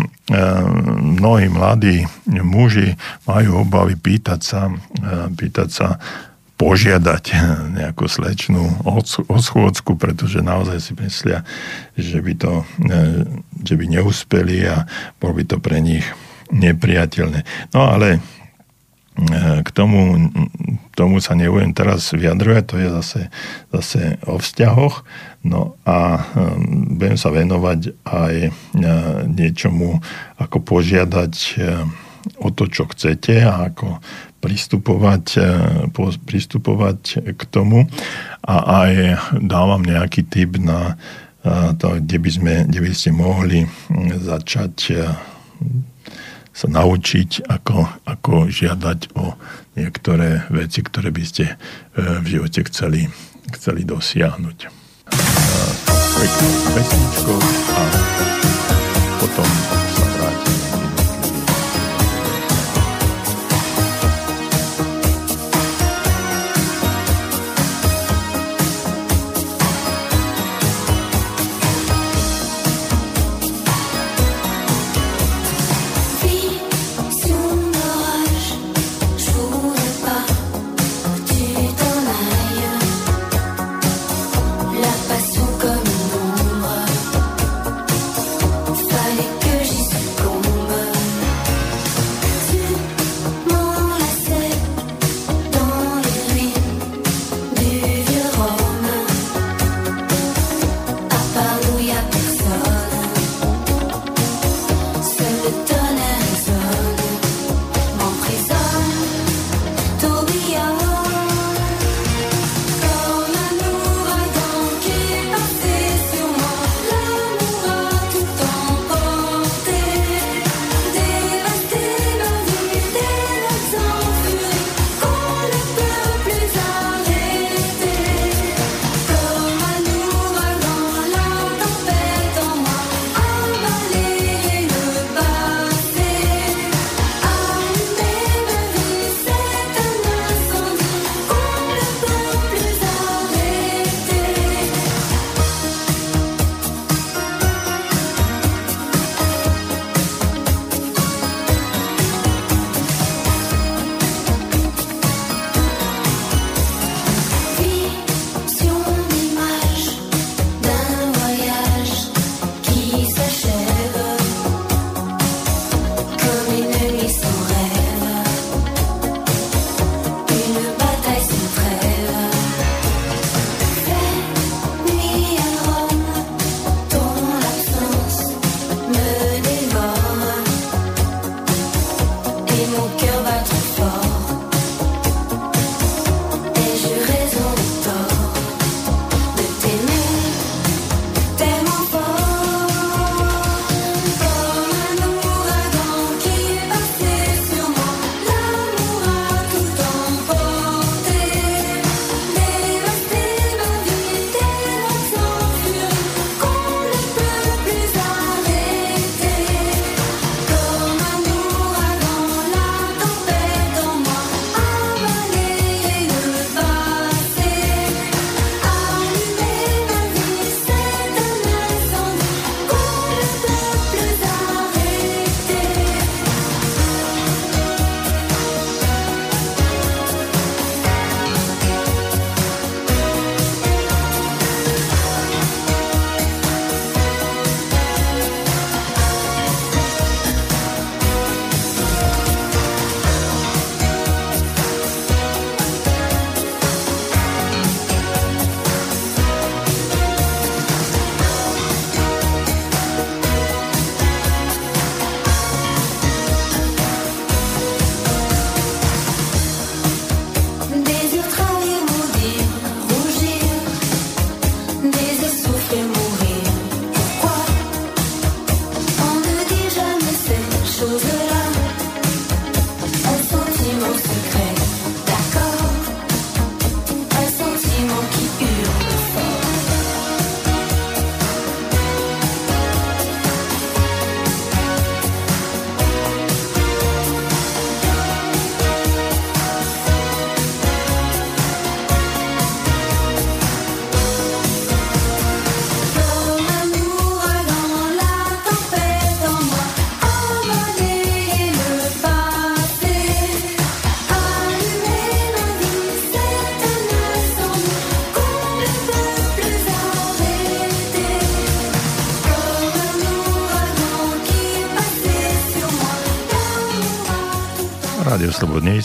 mnohí mladí muži majú obavy pýtať sa, e, pýtať sa požiadať nejakú slečnú o schôdzku, pretože naozaj si myslia, že by, to, e, že by neúspeli a bol by to pre nich nepriateľné. No ale e, k tomu, tomu sa nebudem teraz vyjadrovať, to je zase, zase o vzťahoch. No a e, budem sa venovať aj niečomu, ako požiadať o to, čo chcete a ako pristupovať, e, pristupovať k tomu a aj dávam nejaký typ na, to, kde, by sme, kde by ste mohli začať sa naučiť, ako, ako žiadať o niektoré veci, ktoré by ste v živote chceli, chceli dosiahnuť. Peknú pesničkou a potom Slobodný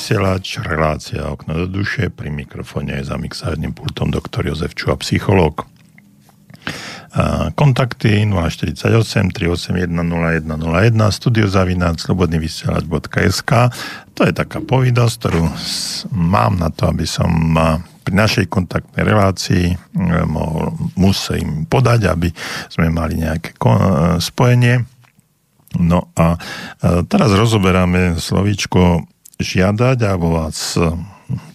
vysielač, relácia Okno do duše, pri mikrofóne za mixárnym pultom doktor Jozef Čuha, psychológ. Kontakty 048 381 0101 studiozavináč slobodnyvysielač.sk To je taká povinnosť, ktorú mám na to, aby som pri našej kontaktnej relácii musím podať, aby sme mali nejaké spojenie. No a teraz rozoberáme slovíčko žiadať, alebo vás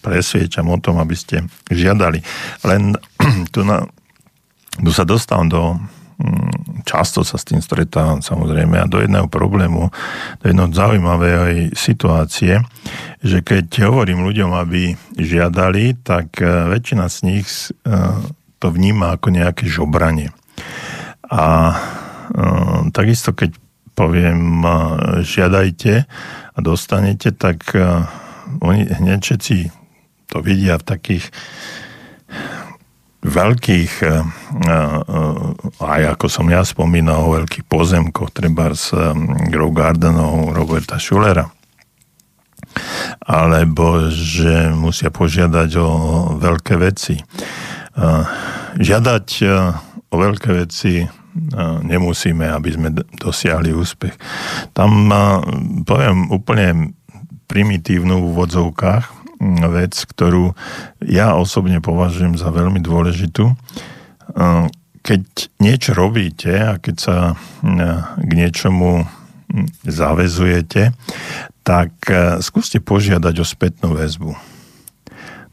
presviečam o tom, aby ste žiadali. Len tu, na, tu sa dostávam do Mm, často sa s tým stretávam samozrejme a do jedného problému, do jedného zaujímavej situácie, že keď hovorím ľuďom, aby žiadali, tak e, väčšina z nich e, to vníma ako nejaké žobranie. A e, takisto, keď poviem žiadajte a dostanete, tak oni hneď všetci to vidia v takých veľkých, eh, eh, aj ako som ja spomínal, o veľkých pozemkoch, treba z eh, Grow Gardenov Roberta Schulera, alebo že musia požiadať o veľké veci. Žiadať o veľké veci nemusíme, aby sme dosiahli úspech. Tam poviem úplne primitívnu v úvodzovkách, vec, ktorú ja osobne považujem za veľmi dôležitú. Keď niečo robíte a keď sa k niečomu záväzujete, tak e, skúste požiadať o spätnú väzbu.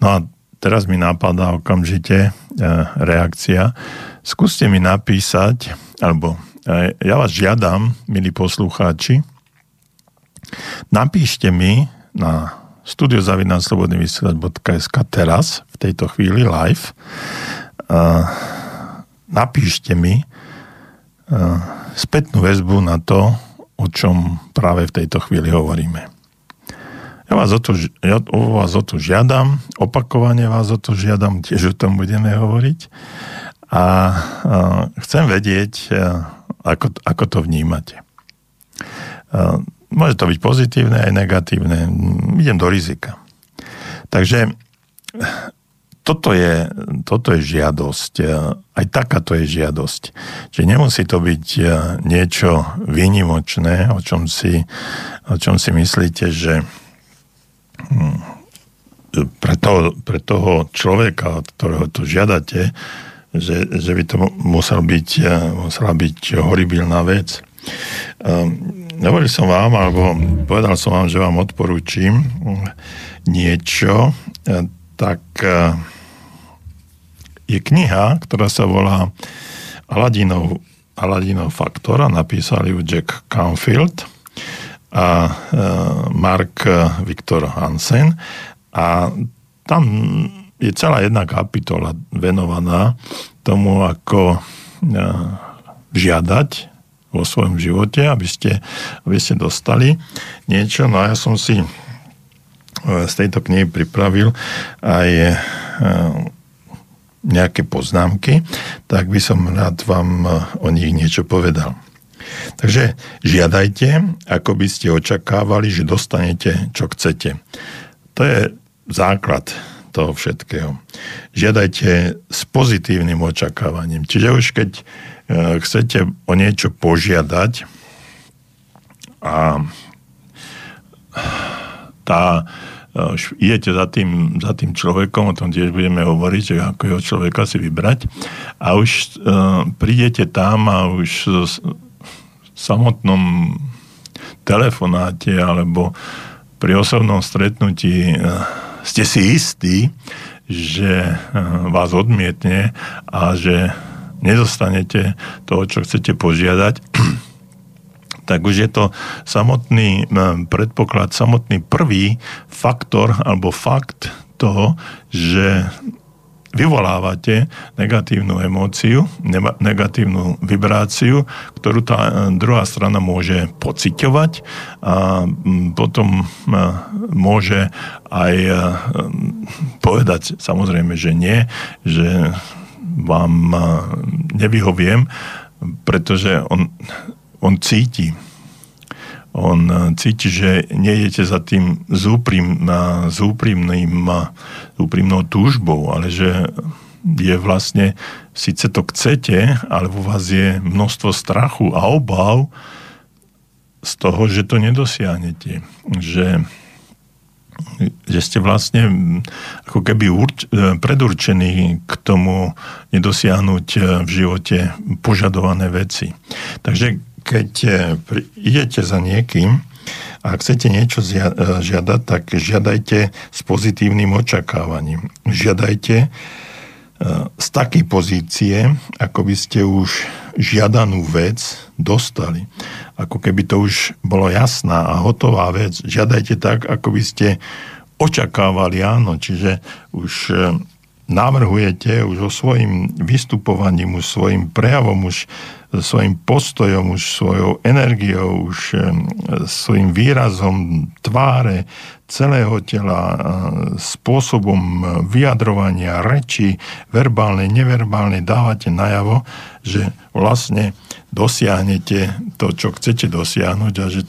No a teraz mi napadá okamžite e, reakcia. Skúste mi napísať, alebo e, ja vás žiadam, milí poslucháči, napíšte mi na studiozavináslobodnyvysielač.sk teraz, v tejto chvíli live. Uh, napíšte mi uh, spätnú väzbu na to, o čom práve v tejto chvíli hovoríme. Ja vás o to, ja o vás o to žiadam, opakovane vás o to žiadam, tiež o tom budeme hovoriť. A uh, chcem vedieť, uh, ako, ako to vnímate. Uh, Môže to byť pozitívne aj negatívne. Idem do rizika. Takže toto je, toto je žiadosť. Aj takáto je žiadosť. Že nemusí to byť niečo výnimočné, o čom si, o čom si myslíte, že hm, pre toho, pre toho človeka, od ktorého to žiadate, že, že by to musel byť, musela byť horibilná vec. Um, hovoril som vám, alebo povedal som vám, že vám odporúčim niečo, e, tak e, je kniha, ktorá sa volá Aladinov, Aladinov faktor napísali ju Jack Canfield a e, Mark Viktor Hansen a tam je celá jedna kapitola venovaná tomu, ako žiadať vo svojom živote, aby ste, aby ste dostali niečo. No a ja som si e, z tejto knihy pripravil aj e, nejaké poznámky, tak by som rád vám e, o nich niečo povedal. Takže žiadajte, ako by ste očakávali, že dostanete, čo chcete. To je základ toho všetkého. Žiadajte s pozitívnym očakávaním. Čiže už keď E, chcete o niečo požiadať a tá, e, idete za tým, za tým človekom, o tom tiež budeme hovoriť, že ako jeho človeka si vybrať a už uh, prídete tam a už v samotnom telefonáte alebo pri osobnom stretnutí ste si istí, že uh, vás odmietne a že nedostanete toho, čo chcete požiadať, tak už je to samotný predpoklad, samotný prvý faktor alebo fakt toho, že vyvolávate negatívnu emóciu, negatívnu vibráciu, ktorú tá e, druhá strana môže pociťovať a potom môže aj e, povedať samozrejme, že nie, že vám nevyhoviem, pretože on, on cíti. On cíti, že nejdete za tým z, úprim, z, úprimným, z úprimnou túžbou, ale že je vlastne, síce to chcete, ale vo vás je množstvo strachu a obav z toho, že to nedosiahnete. Že že ste vlastne ako keby urč, e, predurčení k tomu nedosiahnuť e, v živote požadované veci. Takže keď idete za niekým a chcete niečo žiadať, tak žiadajte s pozitívnym očakávaním. Žiadajte z takej pozície, ako by ste už žiadanú vec dostali. Ako keby to už bolo jasná a hotová vec. Žiadajte tak, ako by ste očakávali áno. Čiže už e, navrhujete už o svojim vystupovaním, už svojim prejavom, už svojim postojom, už svojou energiou, už e, svojim výrazom tváre, celého tela, e, spôsobom vyjadrovania, reči, verbálnej, neverbálnej, dávate najavo, že vlastne dosiahnete to, čo chcete dosiahnuť a že,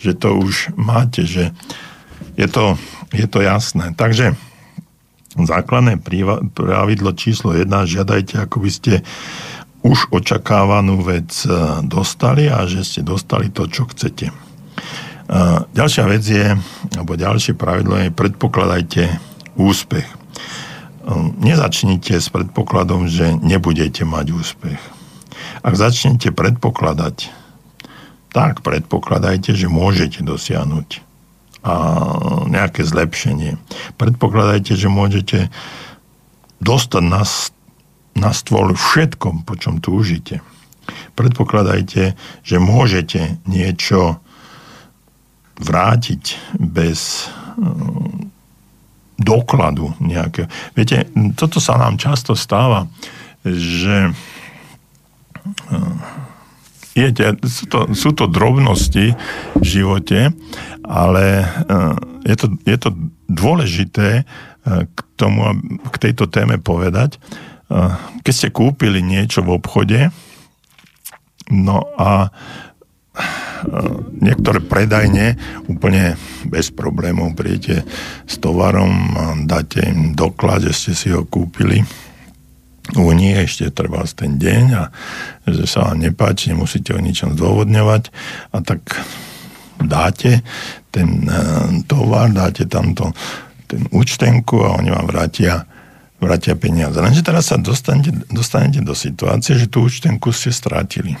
že to už máte, že je to, je to jasné. Takže základné pravidlo číslo 1, žiadajte, ako by ste už očakávanú vec e, dostali a že ste dostali to, čo chcete. Ďalšia vec je, alebo ďalšie pravidlo je, predpokladajte úspech. Nezačnite s predpokladom, že nebudete mať úspech. Ak začnete predpokladať, tak predpokladajte, že môžete dosiahnuť a nejaké zlepšenie. Predpokladajte, že môžete dostať na, na stôl všetkom, po čom túžite. Predpokladajte, že môžete niečo vrátiť bez mm, dokladu nejakého. Viete, toto sa nám často stáva, že viete, mm, sú to, sú to drobnosti v živote, ale mm, je to, je to dôležité k, tomu, k tejto téme povedať. Keď ste kúpili niečo v obchode, no a niektoré predajne úplne bez problémov príjete s tovarom, dáte im doklad, že ste si ho kúpili. U nich ešte trvá ten deň a že sa vám nepáči, nemusíte o ničom zdôvodňovať. A tak dáte ten e, tovar, dáte tamto ten účtenku a oni vám vrátia, vrátia peniaze. Lenže teraz sa dostanete, dostanete do situácie, že tú účtenku ste strátili.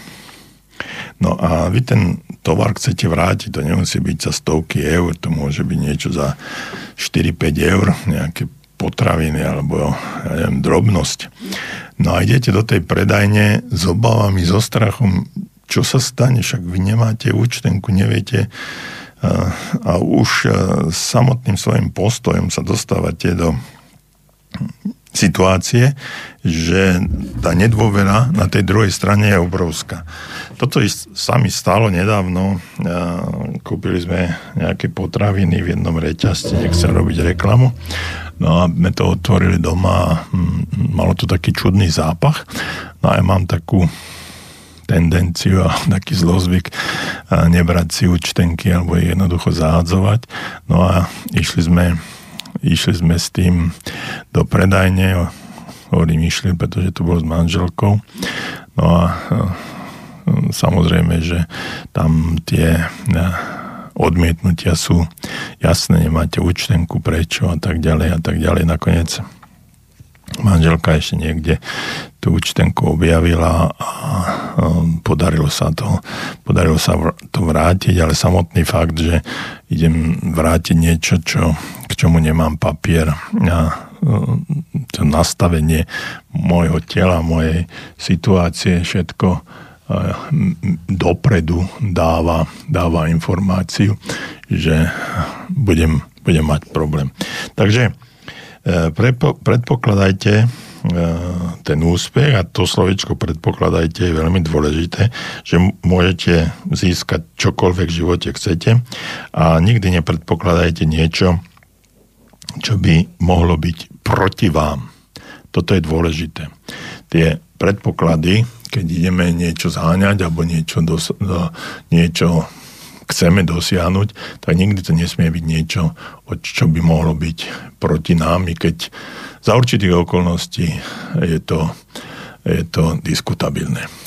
No a vy ten tovar chcete vrátiť, to nemusí byť za stovky eur, to môže byť niečo za 4-5 eur, nejaké potraviny alebo ja neviem, drobnosť. No a idete do tej predajne s obavami, so strachom, čo sa stane, však vy nemáte účtenku, neviete a, a už samotným svojim postojom sa dostávate do situácie, že tá nedôvera na tej druhej strane je obrovská. Toto sa mi stalo nedávno. Kúpili sme nejaké potraviny v jednom reťazci, nechcem robiť reklamu. No a sme to otvorili doma a hm, malo to taký čudný zápach. No a ja mám takú tendenciu a taký zlozvyk nebrať si účtenky alebo jednoducho zahádzovať. No a išli sme Išli sme s tým do predajne, hovorím išli, pretože to bolo s manželkou. No a samozrejme, že tam tie odmietnutia sú jasné, nemáte účtenku, prečo a tak ďalej a tak ďalej. Nakoniec manželka ešte niekde tú účtenku objavila a podarilo sa to, podarilo sa to vrátiť, ale samotný fakt, že idem vrátiť niečo, čo, k čomu nemám papier a to nastavenie môjho tela, mojej situácie, všetko dopredu dáva, dáva informáciu, že budem, budem mať problém. Takže E, predpokladajte e, ten úspech a to slovičko predpokladajte je veľmi dôležité, že môžete získať čokoľvek v živote chcete a nikdy nepredpokladajte niečo, čo by mohlo byť proti vám. Toto je dôležité. Tie predpoklady, keď ideme niečo zháňať alebo niečo, dos- niečo chceme dosiahnuť, tak nikdy to nesmie byť niečo, čo by mohlo byť proti námi, keď za určitých okolností je to, je to diskutabilné.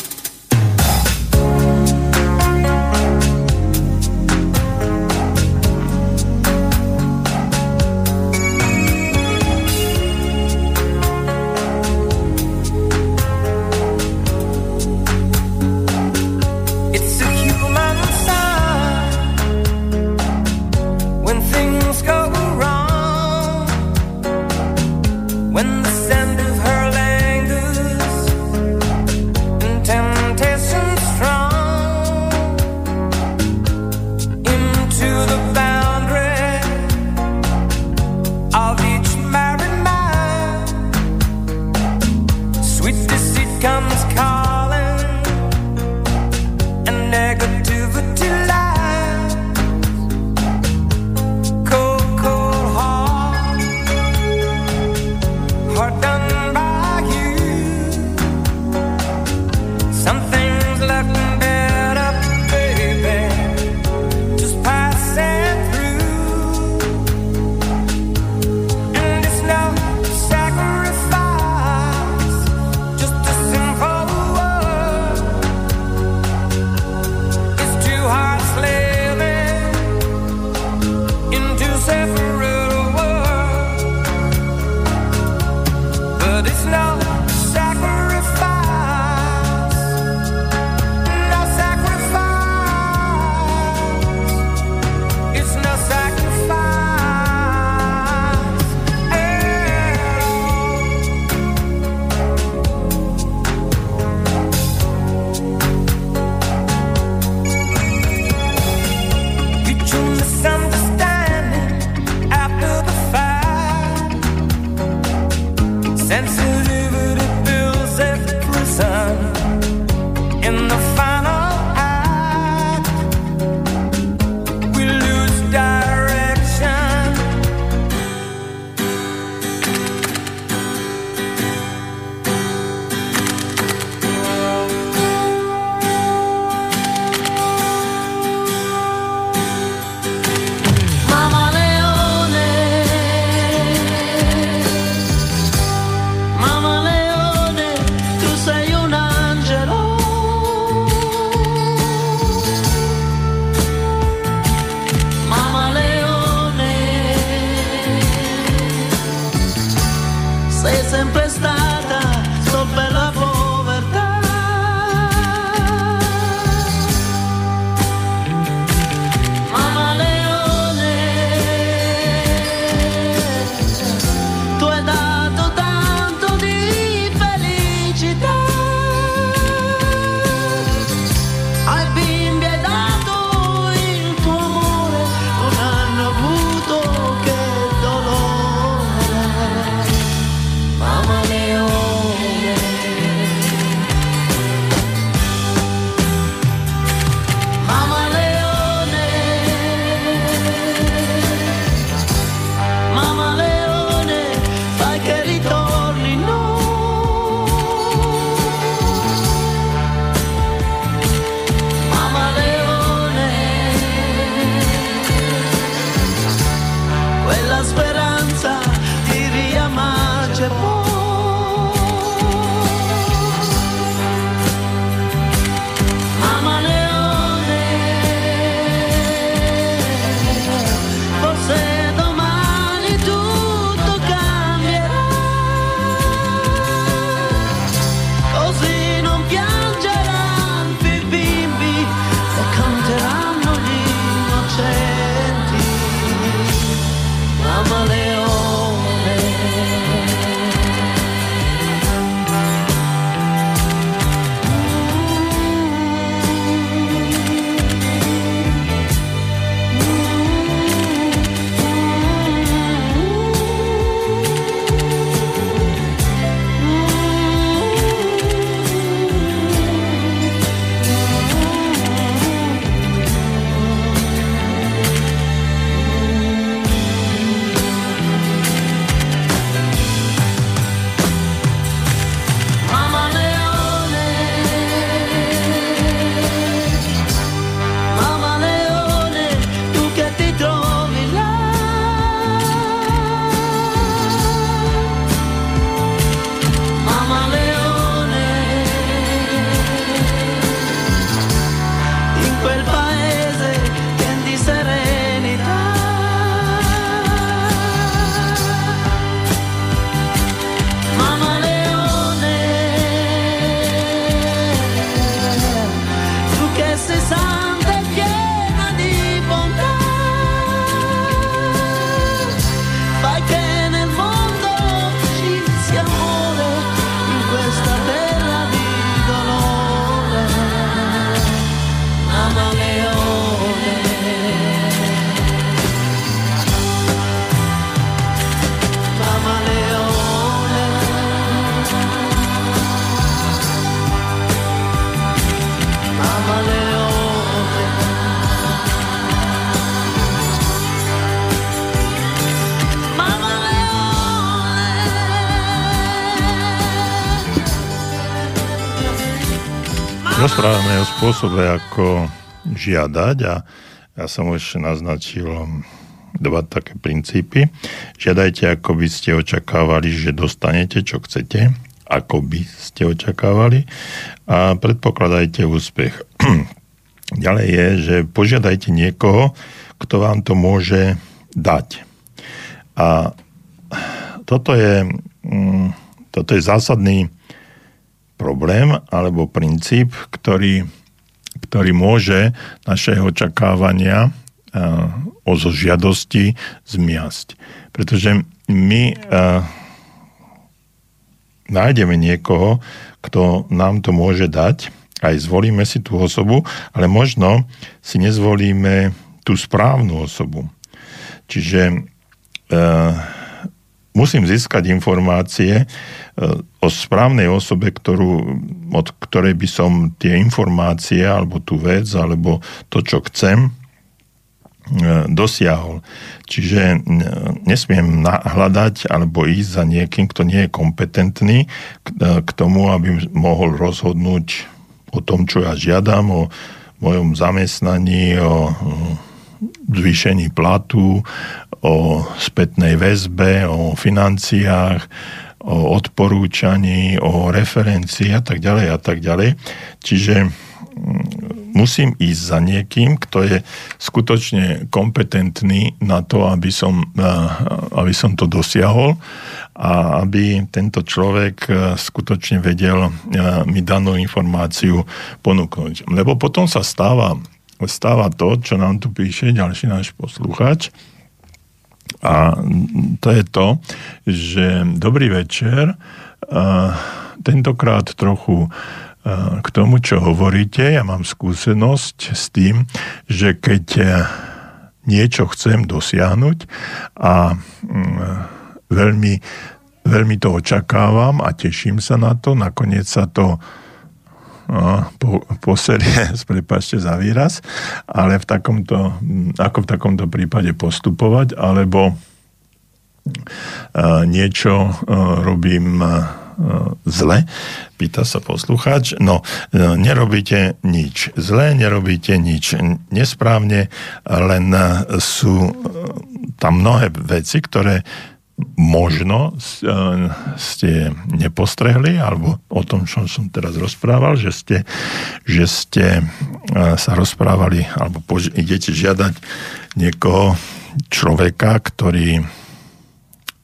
Spôsobe, ako žiadať a ja som už naznačil dva také princípy. Žiadajte, ako by ste očakávali, že dostanete, čo chcete, ako by ste očakávali a predpokladajte úspech. Ďalej je, že požiadajte niekoho, kto vám to môže dať. A toto je, mm, toto je zásadný problém alebo princíp, ktorý, ktorý môže naše očakávania o zo žiadosti zmiasť. Pretože my nájdeme niekoho, kto nám to môže dať, aj zvolíme si tú osobu, ale možno si nezvolíme tú správnu osobu. Čiže musím získať informácie e, o správnej osobe, ktorú, od ktorej by som tie informácie alebo tú vec alebo to, čo chcem, e, dosiahol. Čiže e, nesmiem hľadať alebo ísť za niekým, kto nie je kompetentný k tomu, aby mohol rozhodnúť o tom, čo ja žiadam, o mojom zamestnaní, o zvýšení platu, o spätnej väzbe, o financiách, o odporúčaní, o referencii a tak ďalej a tak ďalej. Čiže mm, musím ísť za niekým, kto je skutočne kompetentný na to, aby som, aby som to dosiahol a aby tento človek e, skutočne vedel e, mi danú informáciu ponúknuť. Lebo potom sa stáva, stáva to, čo nám tu píše ďalší náš poslucháč, a to je to, že dobrý večer, tentokrát trochu k tomu, čo hovoríte, ja mám skúsenosť s tým, že keď niečo chcem dosiahnuť a veľmi, veľmi to očakávam a teším sa na to, nakoniec sa to po, poserie, prepačte za výraz, ale v takomto, ako v takomto prípade postupovať, alebo niečo robím zle, pýta sa poslucháč. No, nerobíte nič zle, nerobíte nič nesprávne, len sú tam mnohé veci, ktoré možno e, ste nepostrehli, alebo o tom, čo som teraz rozprával, že ste, že ste e, sa rozprávali, alebo pož- idete žiadať niekoho človeka, ktorý,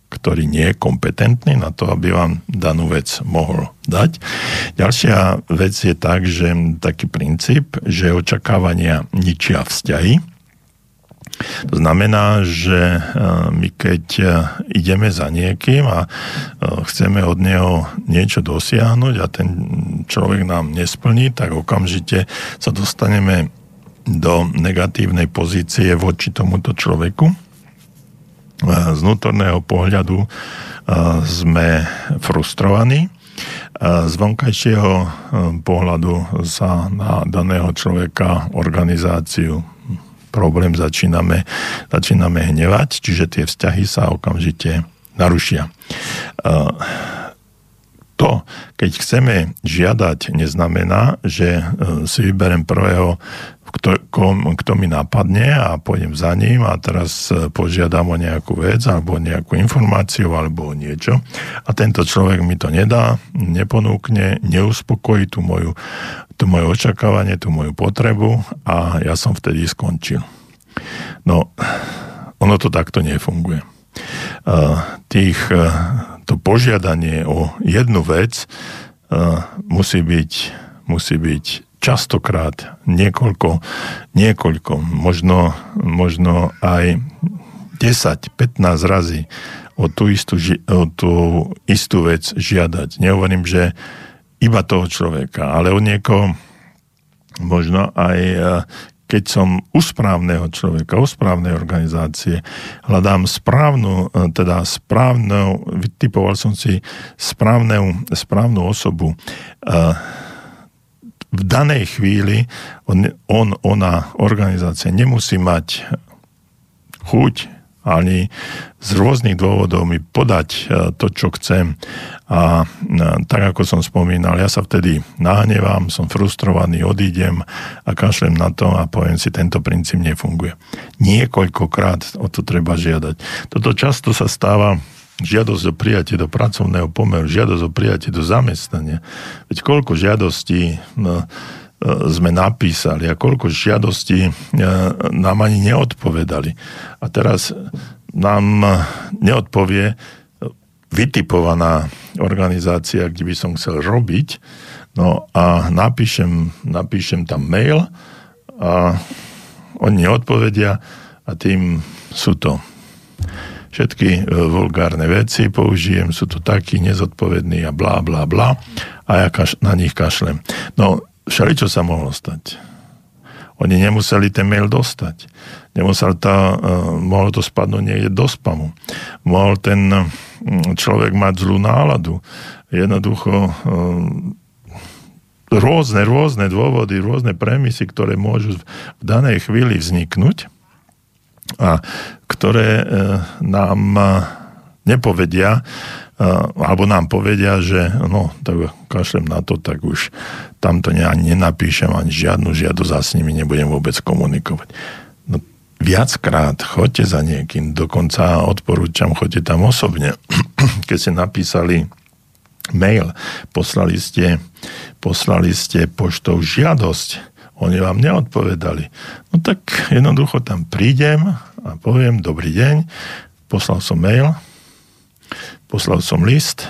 ktorý nie je kompetentný na to, aby vám danú vec mohol dať. Ďalšia vec je tak, že taký princíp, že očakávania ničia vzťahy, to znamená, že e, my keď e, ideme za niekým a e, chceme od neho niečo dosiahnuť a ten človek nám nesplní, tak okamžite sa dostaneme do negatívnej pozície voči tomuto človeku. Z vnútorného pohľadu sme frustrovaní, z vonkajšieho pohľadu sa na daného človeka, organizáciu, problém začíname, začíname hnevať, čiže tie vzťahy sa okamžite narušia. To, keď chceme žiadať, neznamená, že e, si vyberem prvého, kto, kto mi napadne a pôjdem za ním a teraz e, požiadam o nejakú vec alebo nejakú informáciu alebo niečo a tento človek mi to nedá, neponúkne, neuspokojí tú moju to moje očakávanie, tú moju potrebu a ja som vtedy skončil. No, ono to takto nefunguje. Tých, to požiadanie o jednu vec musí byť, musí byť častokrát niekoľko, niekoľko, možno, možno aj 10-15 razy o tú, istú, o tú istú vec žiadať. Nehovorím, že iba toho človeka, ale o niekoho možno aj e, keď som u správneho človeka, u správnej organizácie, hľadám správnu, e, teda správnu, vytipoval som si správnu, správnu osobu. V danej chvíli on, on, ona, organizácia nemusí mať chuť ani z rôznych dôvodov mi podať e, to, čo chcem. A e, tak, ako som spomínal, ja sa vtedy nahnevám, som frustrovaný, odídem a kašlem na to a poviem si, tento princíp nefunguje. Niekoľkokrát o to treba žiadať. Toto často sa stáva žiadosť o prijatie do pracovného pomeru, žiadosť o prijatie do zamestnania. Veď koľko žiadostí no, sme napísali a koľko žiadostí e, nám ani neodpovedali. A teraz nám neodpovie vytipovaná organizácia, kde by som chcel robiť, no a napíšem, napíšem tam mail a oni neodpovedia a tým sú to všetky e, vulgárne veci použijem, sú to takí nezodpovední a blá, blá, blá a ja kaš, na nich kašlem. No, všeličo sa mohlo stať. Oni nemuseli ten mail dostať. Nemusel tá, uh, mohlo to spadnúť niekde do spamu. Mohol ten uh, človek mať zlú náladu. Jednoducho uh, rôzne, rôzne dôvody, rôzne premisy, ktoré môžu v danej chvíli vzniknúť a ktoré nám nepovedia, alebo nám povedia, že no, tak kašlem na to, tak už tamto ani nenapíšem, ani žiadnu žiadosť a s nimi nebudem vôbec komunikovať. No, viackrát choďte za niekým, dokonca odporúčam, choďte tam osobne. Keď ste napísali mail, poslali ste, poslali ste poštou žiadosť, oni vám neodpovedali. No tak jednoducho tam prídem a poviem, dobrý deň, poslal som mail, poslal som list,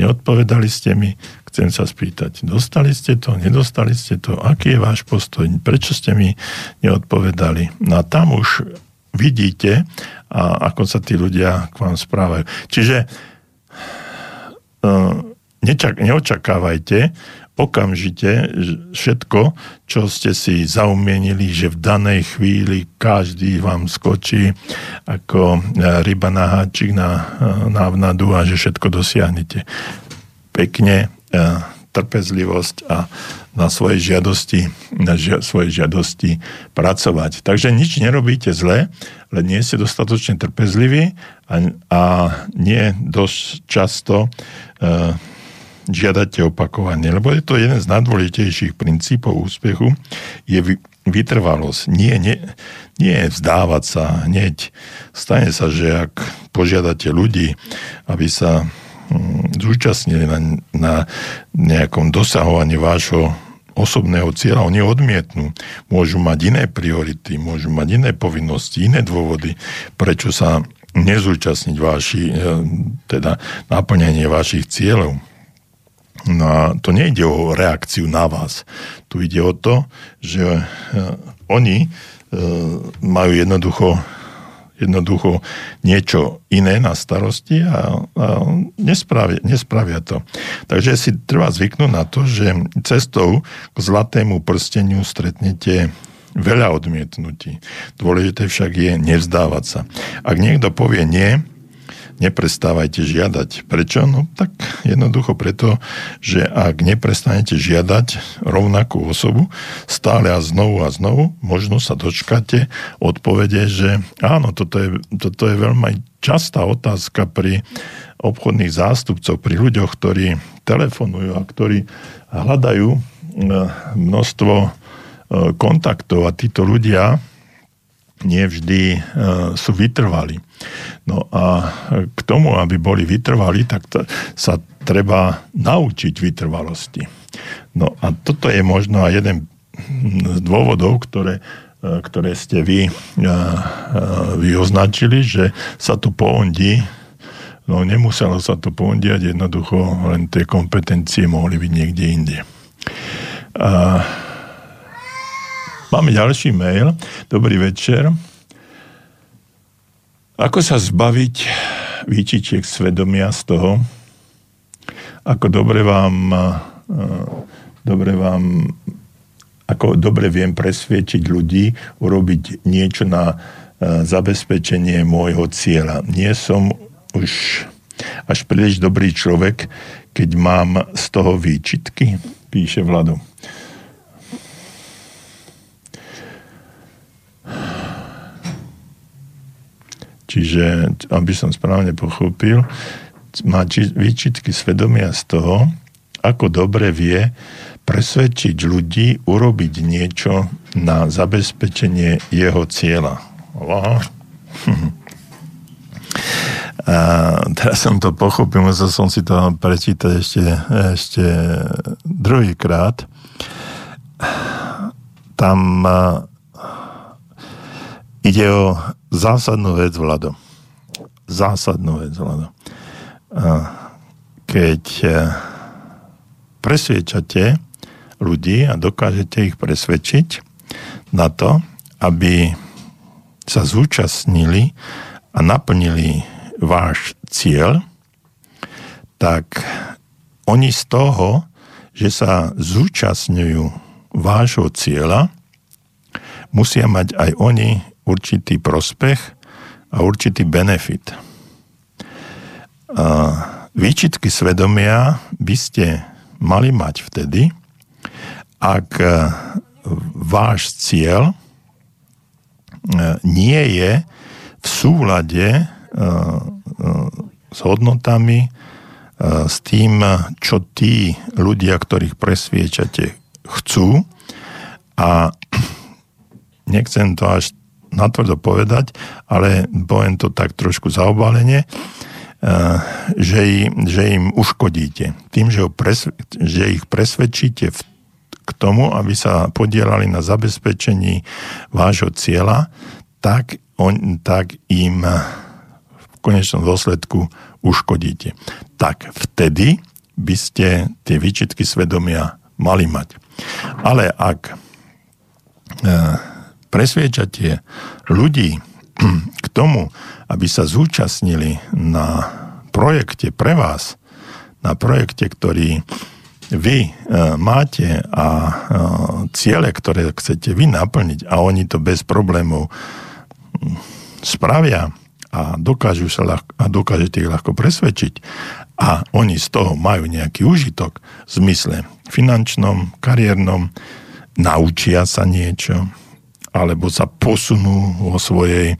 neodpovedali ste mi, chcem sa spýtať, dostali ste to, nedostali ste to, aký je váš postoj, prečo ste mi neodpovedali. No a tam už vidíte, a ako sa tí ľudia k vám správajú. Čiže uh, nečak, neočakávajte, okamžite všetko, čo ste si zaumienili, že v danej chvíli každý vám skočí ako e, ryba na háčik na e, návnadu a že všetko dosiahnete. Pekne, e, trpezlivosť a na svojej žiadosti, na žia, svojej žiadosti pracovať. Takže nič nerobíte zle, len nie ste dostatočne trpezliví a, a nie dosť často uh, žiadate opakovanie, lebo je to jeden z najdôležitejších princípov úspechu, je vytrvalosť. Nie, nie, nie vzdávať sa hneď. Stane sa, že ak požiadate ľudí, aby sa hm, zúčastnili na, na nejakom dosahovaní vášho osobného cieľa, oni odmietnú. Môžu mať iné priority, môžu mať iné povinnosti, iné dôvody, prečo sa nezúčastniť vaši, eh, teda naplnenie vašich cieľov. No a to nejde o reakciu na vás. Tu ide o to, že e, oni e, majú jednoducho, jednoducho niečo iné na starosti a, a nespravia, nespravia to. Takže si treba zvyknúť na to, že cestou k zlatému prsteniu stretnete veľa odmietnutí. Dôležité však je nevzdávať sa. Ak niekto povie nie, neprestávajte žiadať. Prečo? No tak jednoducho preto, že ak neprestanete žiadať rovnakú osobu stále a znovu a znovu, možno sa dočkáte odpovede, že áno, toto je, toto je veľmi častá otázka pri obchodných zástupcoch, pri ľuďoch, ktorí telefonujú a ktorí hľadajú e, množstvo e, kontaktov a títo ľudia nevždy e, sú vytrvali. No a k tomu, aby boli vytrvali, tak to, sa treba naučiť vytrvalosti. No a toto je možno aj jeden z dôvodov, ktoré, e, ktoré ste vy, e, vy označili, že sa tu poondí No nemuselo sa to pondiať, jednoducho len tie kompetencie mohli byť niekde inde. Máme ďalší mail. Dobrý večer. Ako sa zbaviť výčičiek svedomia z toho, ako dobre vám, dobre vám ako dobre viem presvietiť ľudí urobiť niečo na zabezpečenie môjho cieľa. Nie som už až príliš dobrý človek, keď mám z toho výčitky, píše Vlado. Čiže, aby som správne pochopil, má výčitky svedomia z toho, ako dobre vie presvedčiť ľudí urobiť niečo na zabezpečenie jeho cieľa. Aha. A teraz som to pochopil, musel som si to prečítať ešte, ešte druhýkrát. Tam ide o zásadnú vec, Vlado. Zásadnú vec, Vlado. Keď e, presviečate ľudí a dokážete ich presvedčiť na to, aby sa zúčastnili a naplnili váš cieľ, tak oni z toho, že sa zúčastňujú vášho cieľa, musia mať aj oni určitý prospech a určitý benefit. A výčitky svedomia by ste mali mať vtedy, ak váš cieľ e, nie je v súlade s hodnotami, s tým, čo tí ľudia, ktorých presviečate, chcú. A nechcem to až natvrdo povedať, ale poviem to tak trošku zaobalenie, že, že im uškodíte. Tým, že, presv- že ich presvedčíte v, k tomu, aby sa podielali na zabezpečení vášho cieľa, tak, on, tak im konečnom dôsledku uškodíte. Tak vtedy by ste tie výčitky svedomia mali mať. Ale ak e, presviečate ľudí k tomu, aby sa zúčastnili na projekte pre vás, na projekte, ktorý vy e, máte a e, ciele, ktoré chcete vy naplniť a oni to bez problémov spravia, a, dokážu sa ľahko, a dokážete ich ľahko presvedčiť a oni z toho majú nejaký užitok v zmysle finančnom, kariérnom, naučia sa niečo, alebo sa posunú vo svojej, e,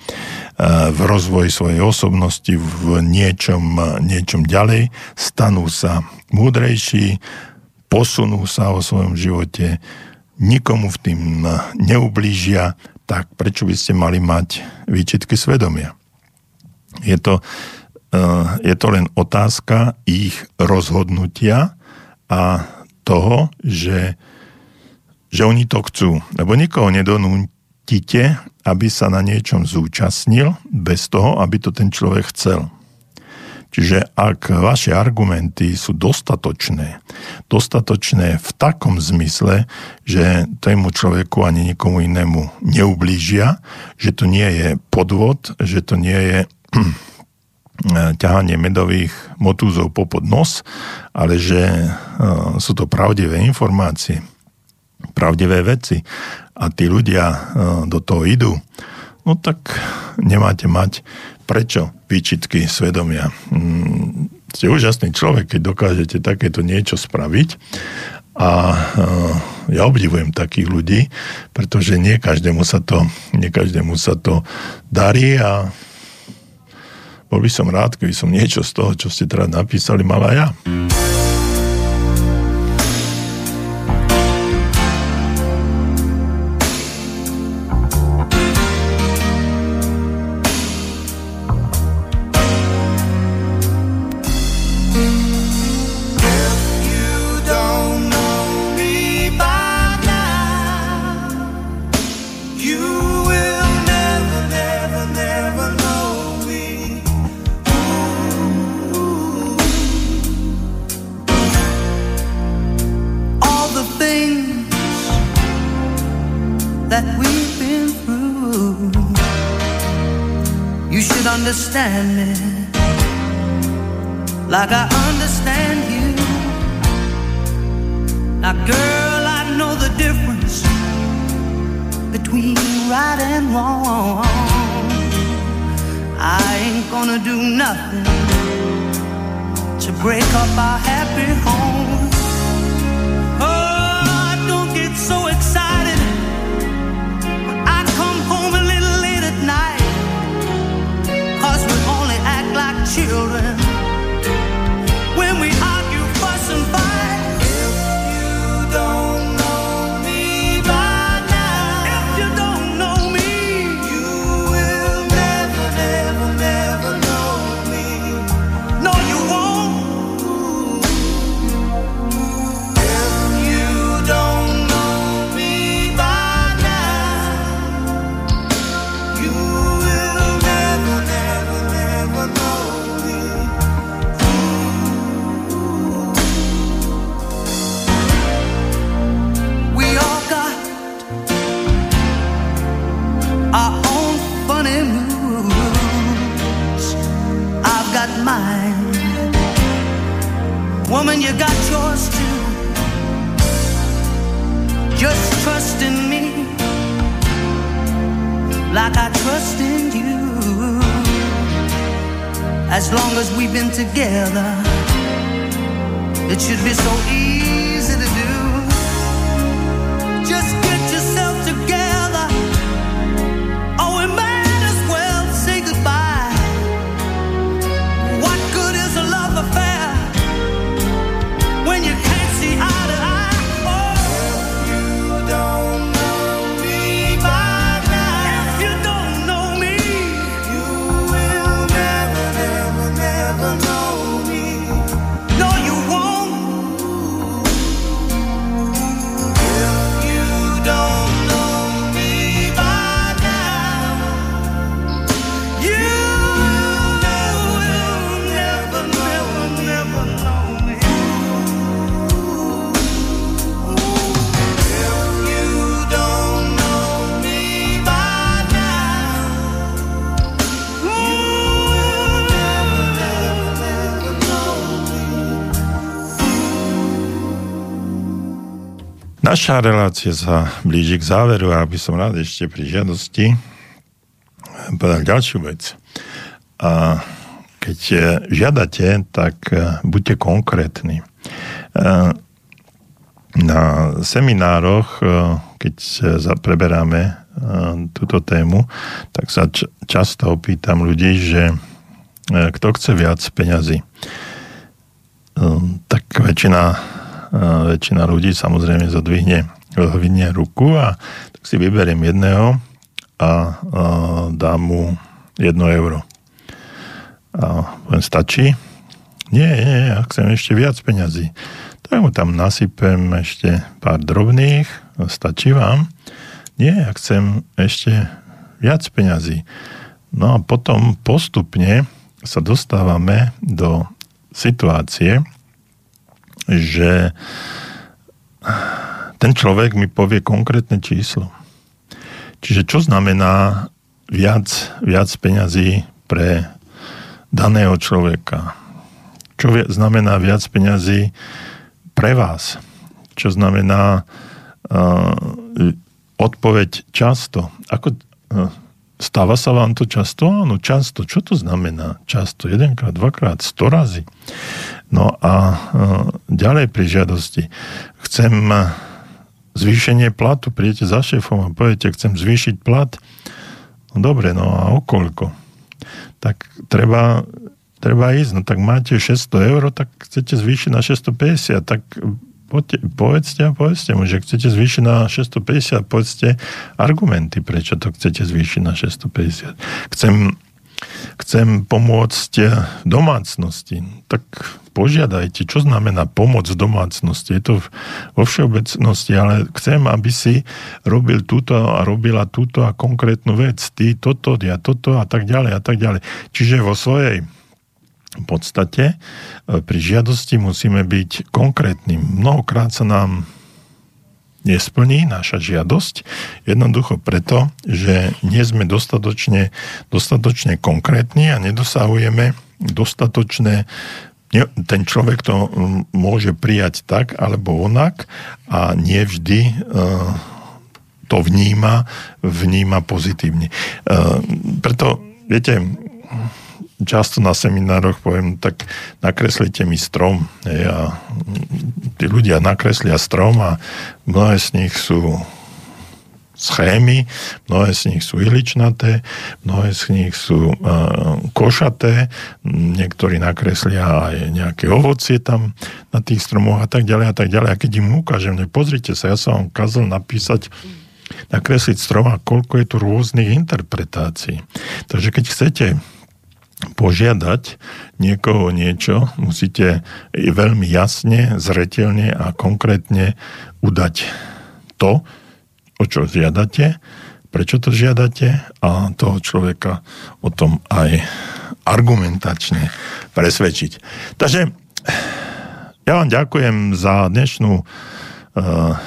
v rozvoji svojej osobnosti v niečom, niečom ďalej, stanú sa múdrejší, posunú sa vo svojom živote, nikomu v tým neublížia, tak prečo by ste mali mať výčitky svedomia? Je to, je to len otázka ich rozhodnutia a toho, že, že oni to chcú. Lebo nikoho nedonútite, aby sa na niečom zúčastnil bez toho, aby to ten človek chcel. Čiže ak vaše argumenty sú dostatočné, dostatočné v takom zmysle, že tému človeku ani nikomu inému neublížia, že to nie je podvod, že to nie je ťahanie medových motúzov popod nos, ale že e, sú to pravdivé informácie, pravdivé veci a tí ľudia e, do toho idú, no tak nemáte mať prečo výčitky svedomia. Mm, ste úžasný človek, keď dokážete takéto niečo spraviť a e, ja obdivujem takých ľudí, pretože nie každému sa to, nie každému sa to darí a bol by som rád, keby som niečo z toho, čo ste teraz napísali, mala ja. Naša relácia sa blíži k záveru a aby som rád ešte pri žiadosti povedal ďalšiu vec. A keď eh, žiadate, tak eh, buďte konkrétni. Eh, Na seminároch, keď preberáme túto tému, tak sa často opýtam ľudí, že kto chce viac peňazí. Tak väčšina väčšina ľudí samozrejme zodvihne zodvihne ruku a tak si vyberiem jedného a, a dám mu jedno euro. A poviem, stačí? Nie, nie, ja chcem ešte viac peňazí. Tak mu tam nasypem ešte pár drobných, stačí vám? Nie, ja chcem ešte viac peňazí. No a potom postupne sa dostávame do situácie, že ten človek mi povie konkrétne číslo. Čiže čo znamená viac, viac peňazí pre daného človeka? Čo znamená viac peňazí pre vás? Čo znamená uh, odpoveď často? Ako, uh, stáva sa vám to často? Áno, často. Čo to znamená často? Jedenkrát, dvakrát, sto razy. No a uh, ďalej pri žiadosti. Chcem uh, zvýšenie platu, prídete za šéfom a poviete, chcem zvýšiť plat. No dobre, no a o koľko? Tak treba, treba ísť, no tak máte 600 eur, tak chcete zvýšiť na 650, tak poďte, povedzte a povedzte mu, že chcete zvýšiť na 650, povedzte argumenty, prečo to chcete zvýšiť na 650. Chcem, chcem pomôcť domácnosti, tak požiadajte, čo znamená pomoc domácnosti. Je to vo všeobecnosti, ale chcem, aby si robil túto a robila túto a konkrétnu vec. Ty toto, ja toto a tak ďalej a tak ďalej. Čiže vo svojej podstate e, pri žiadosti musíme byť konkrétni. Mnohokrát sa nám nesplní naša žiadosť, jednoducho preto, že nie sme dostatočne, dostatočne konkrétni a nedosahujeme dostatočné ten človek to môže prijať tak alebo onak a nie vždy e, to vníma, vníma pozitívne. E, preto, viete, často na seminároch poviem, tak nakreslite mi strom. Hej, a tí ľudia nakreslia strom a mnohé z nich sú schémy, mnohé z nich sú iličnaté, mnohé z nich sú uh, košaté, niektorí nakreslia aj nejaké ovocie tam na tých stromoch a tak ďalej a tak ďalej. A keď im ukážem, ne, pozrite sa, ja som vám kazal napísať nakresliť strom a koľko je tu rôznych interpretácií. Takže keď chcete požiadať niekoho niečo, musíte veľmi jasne, zretelne a konkrétne udať to, o čo žiadate, prečo to žiadate a toho človeka o tom aj argumentačne presvedčiť. Takže ja vám ďakujem za dnešnú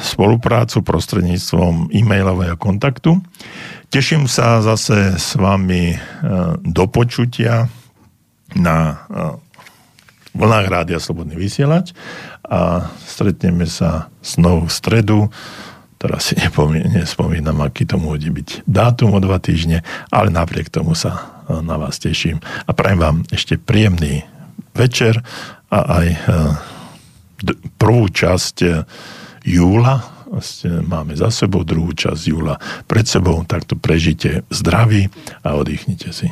spoluprácu prostredníctvom e-mailového kontaktu. Teším sa zase s vami uh, do počutia na uh, vlnách Rádia Slobodný vysielač a stretneme sa znovu v stredu. Teraz si nespomínam, aký to môže byť dátum o dva týždne, ale napriek tomu sa na vás teším a prajem vám ešte príjemný večer a aj prvú časť júla vlastne máme za sebou druhú časť júla pred sebou, tak to prežite zdraví a oddychnite si.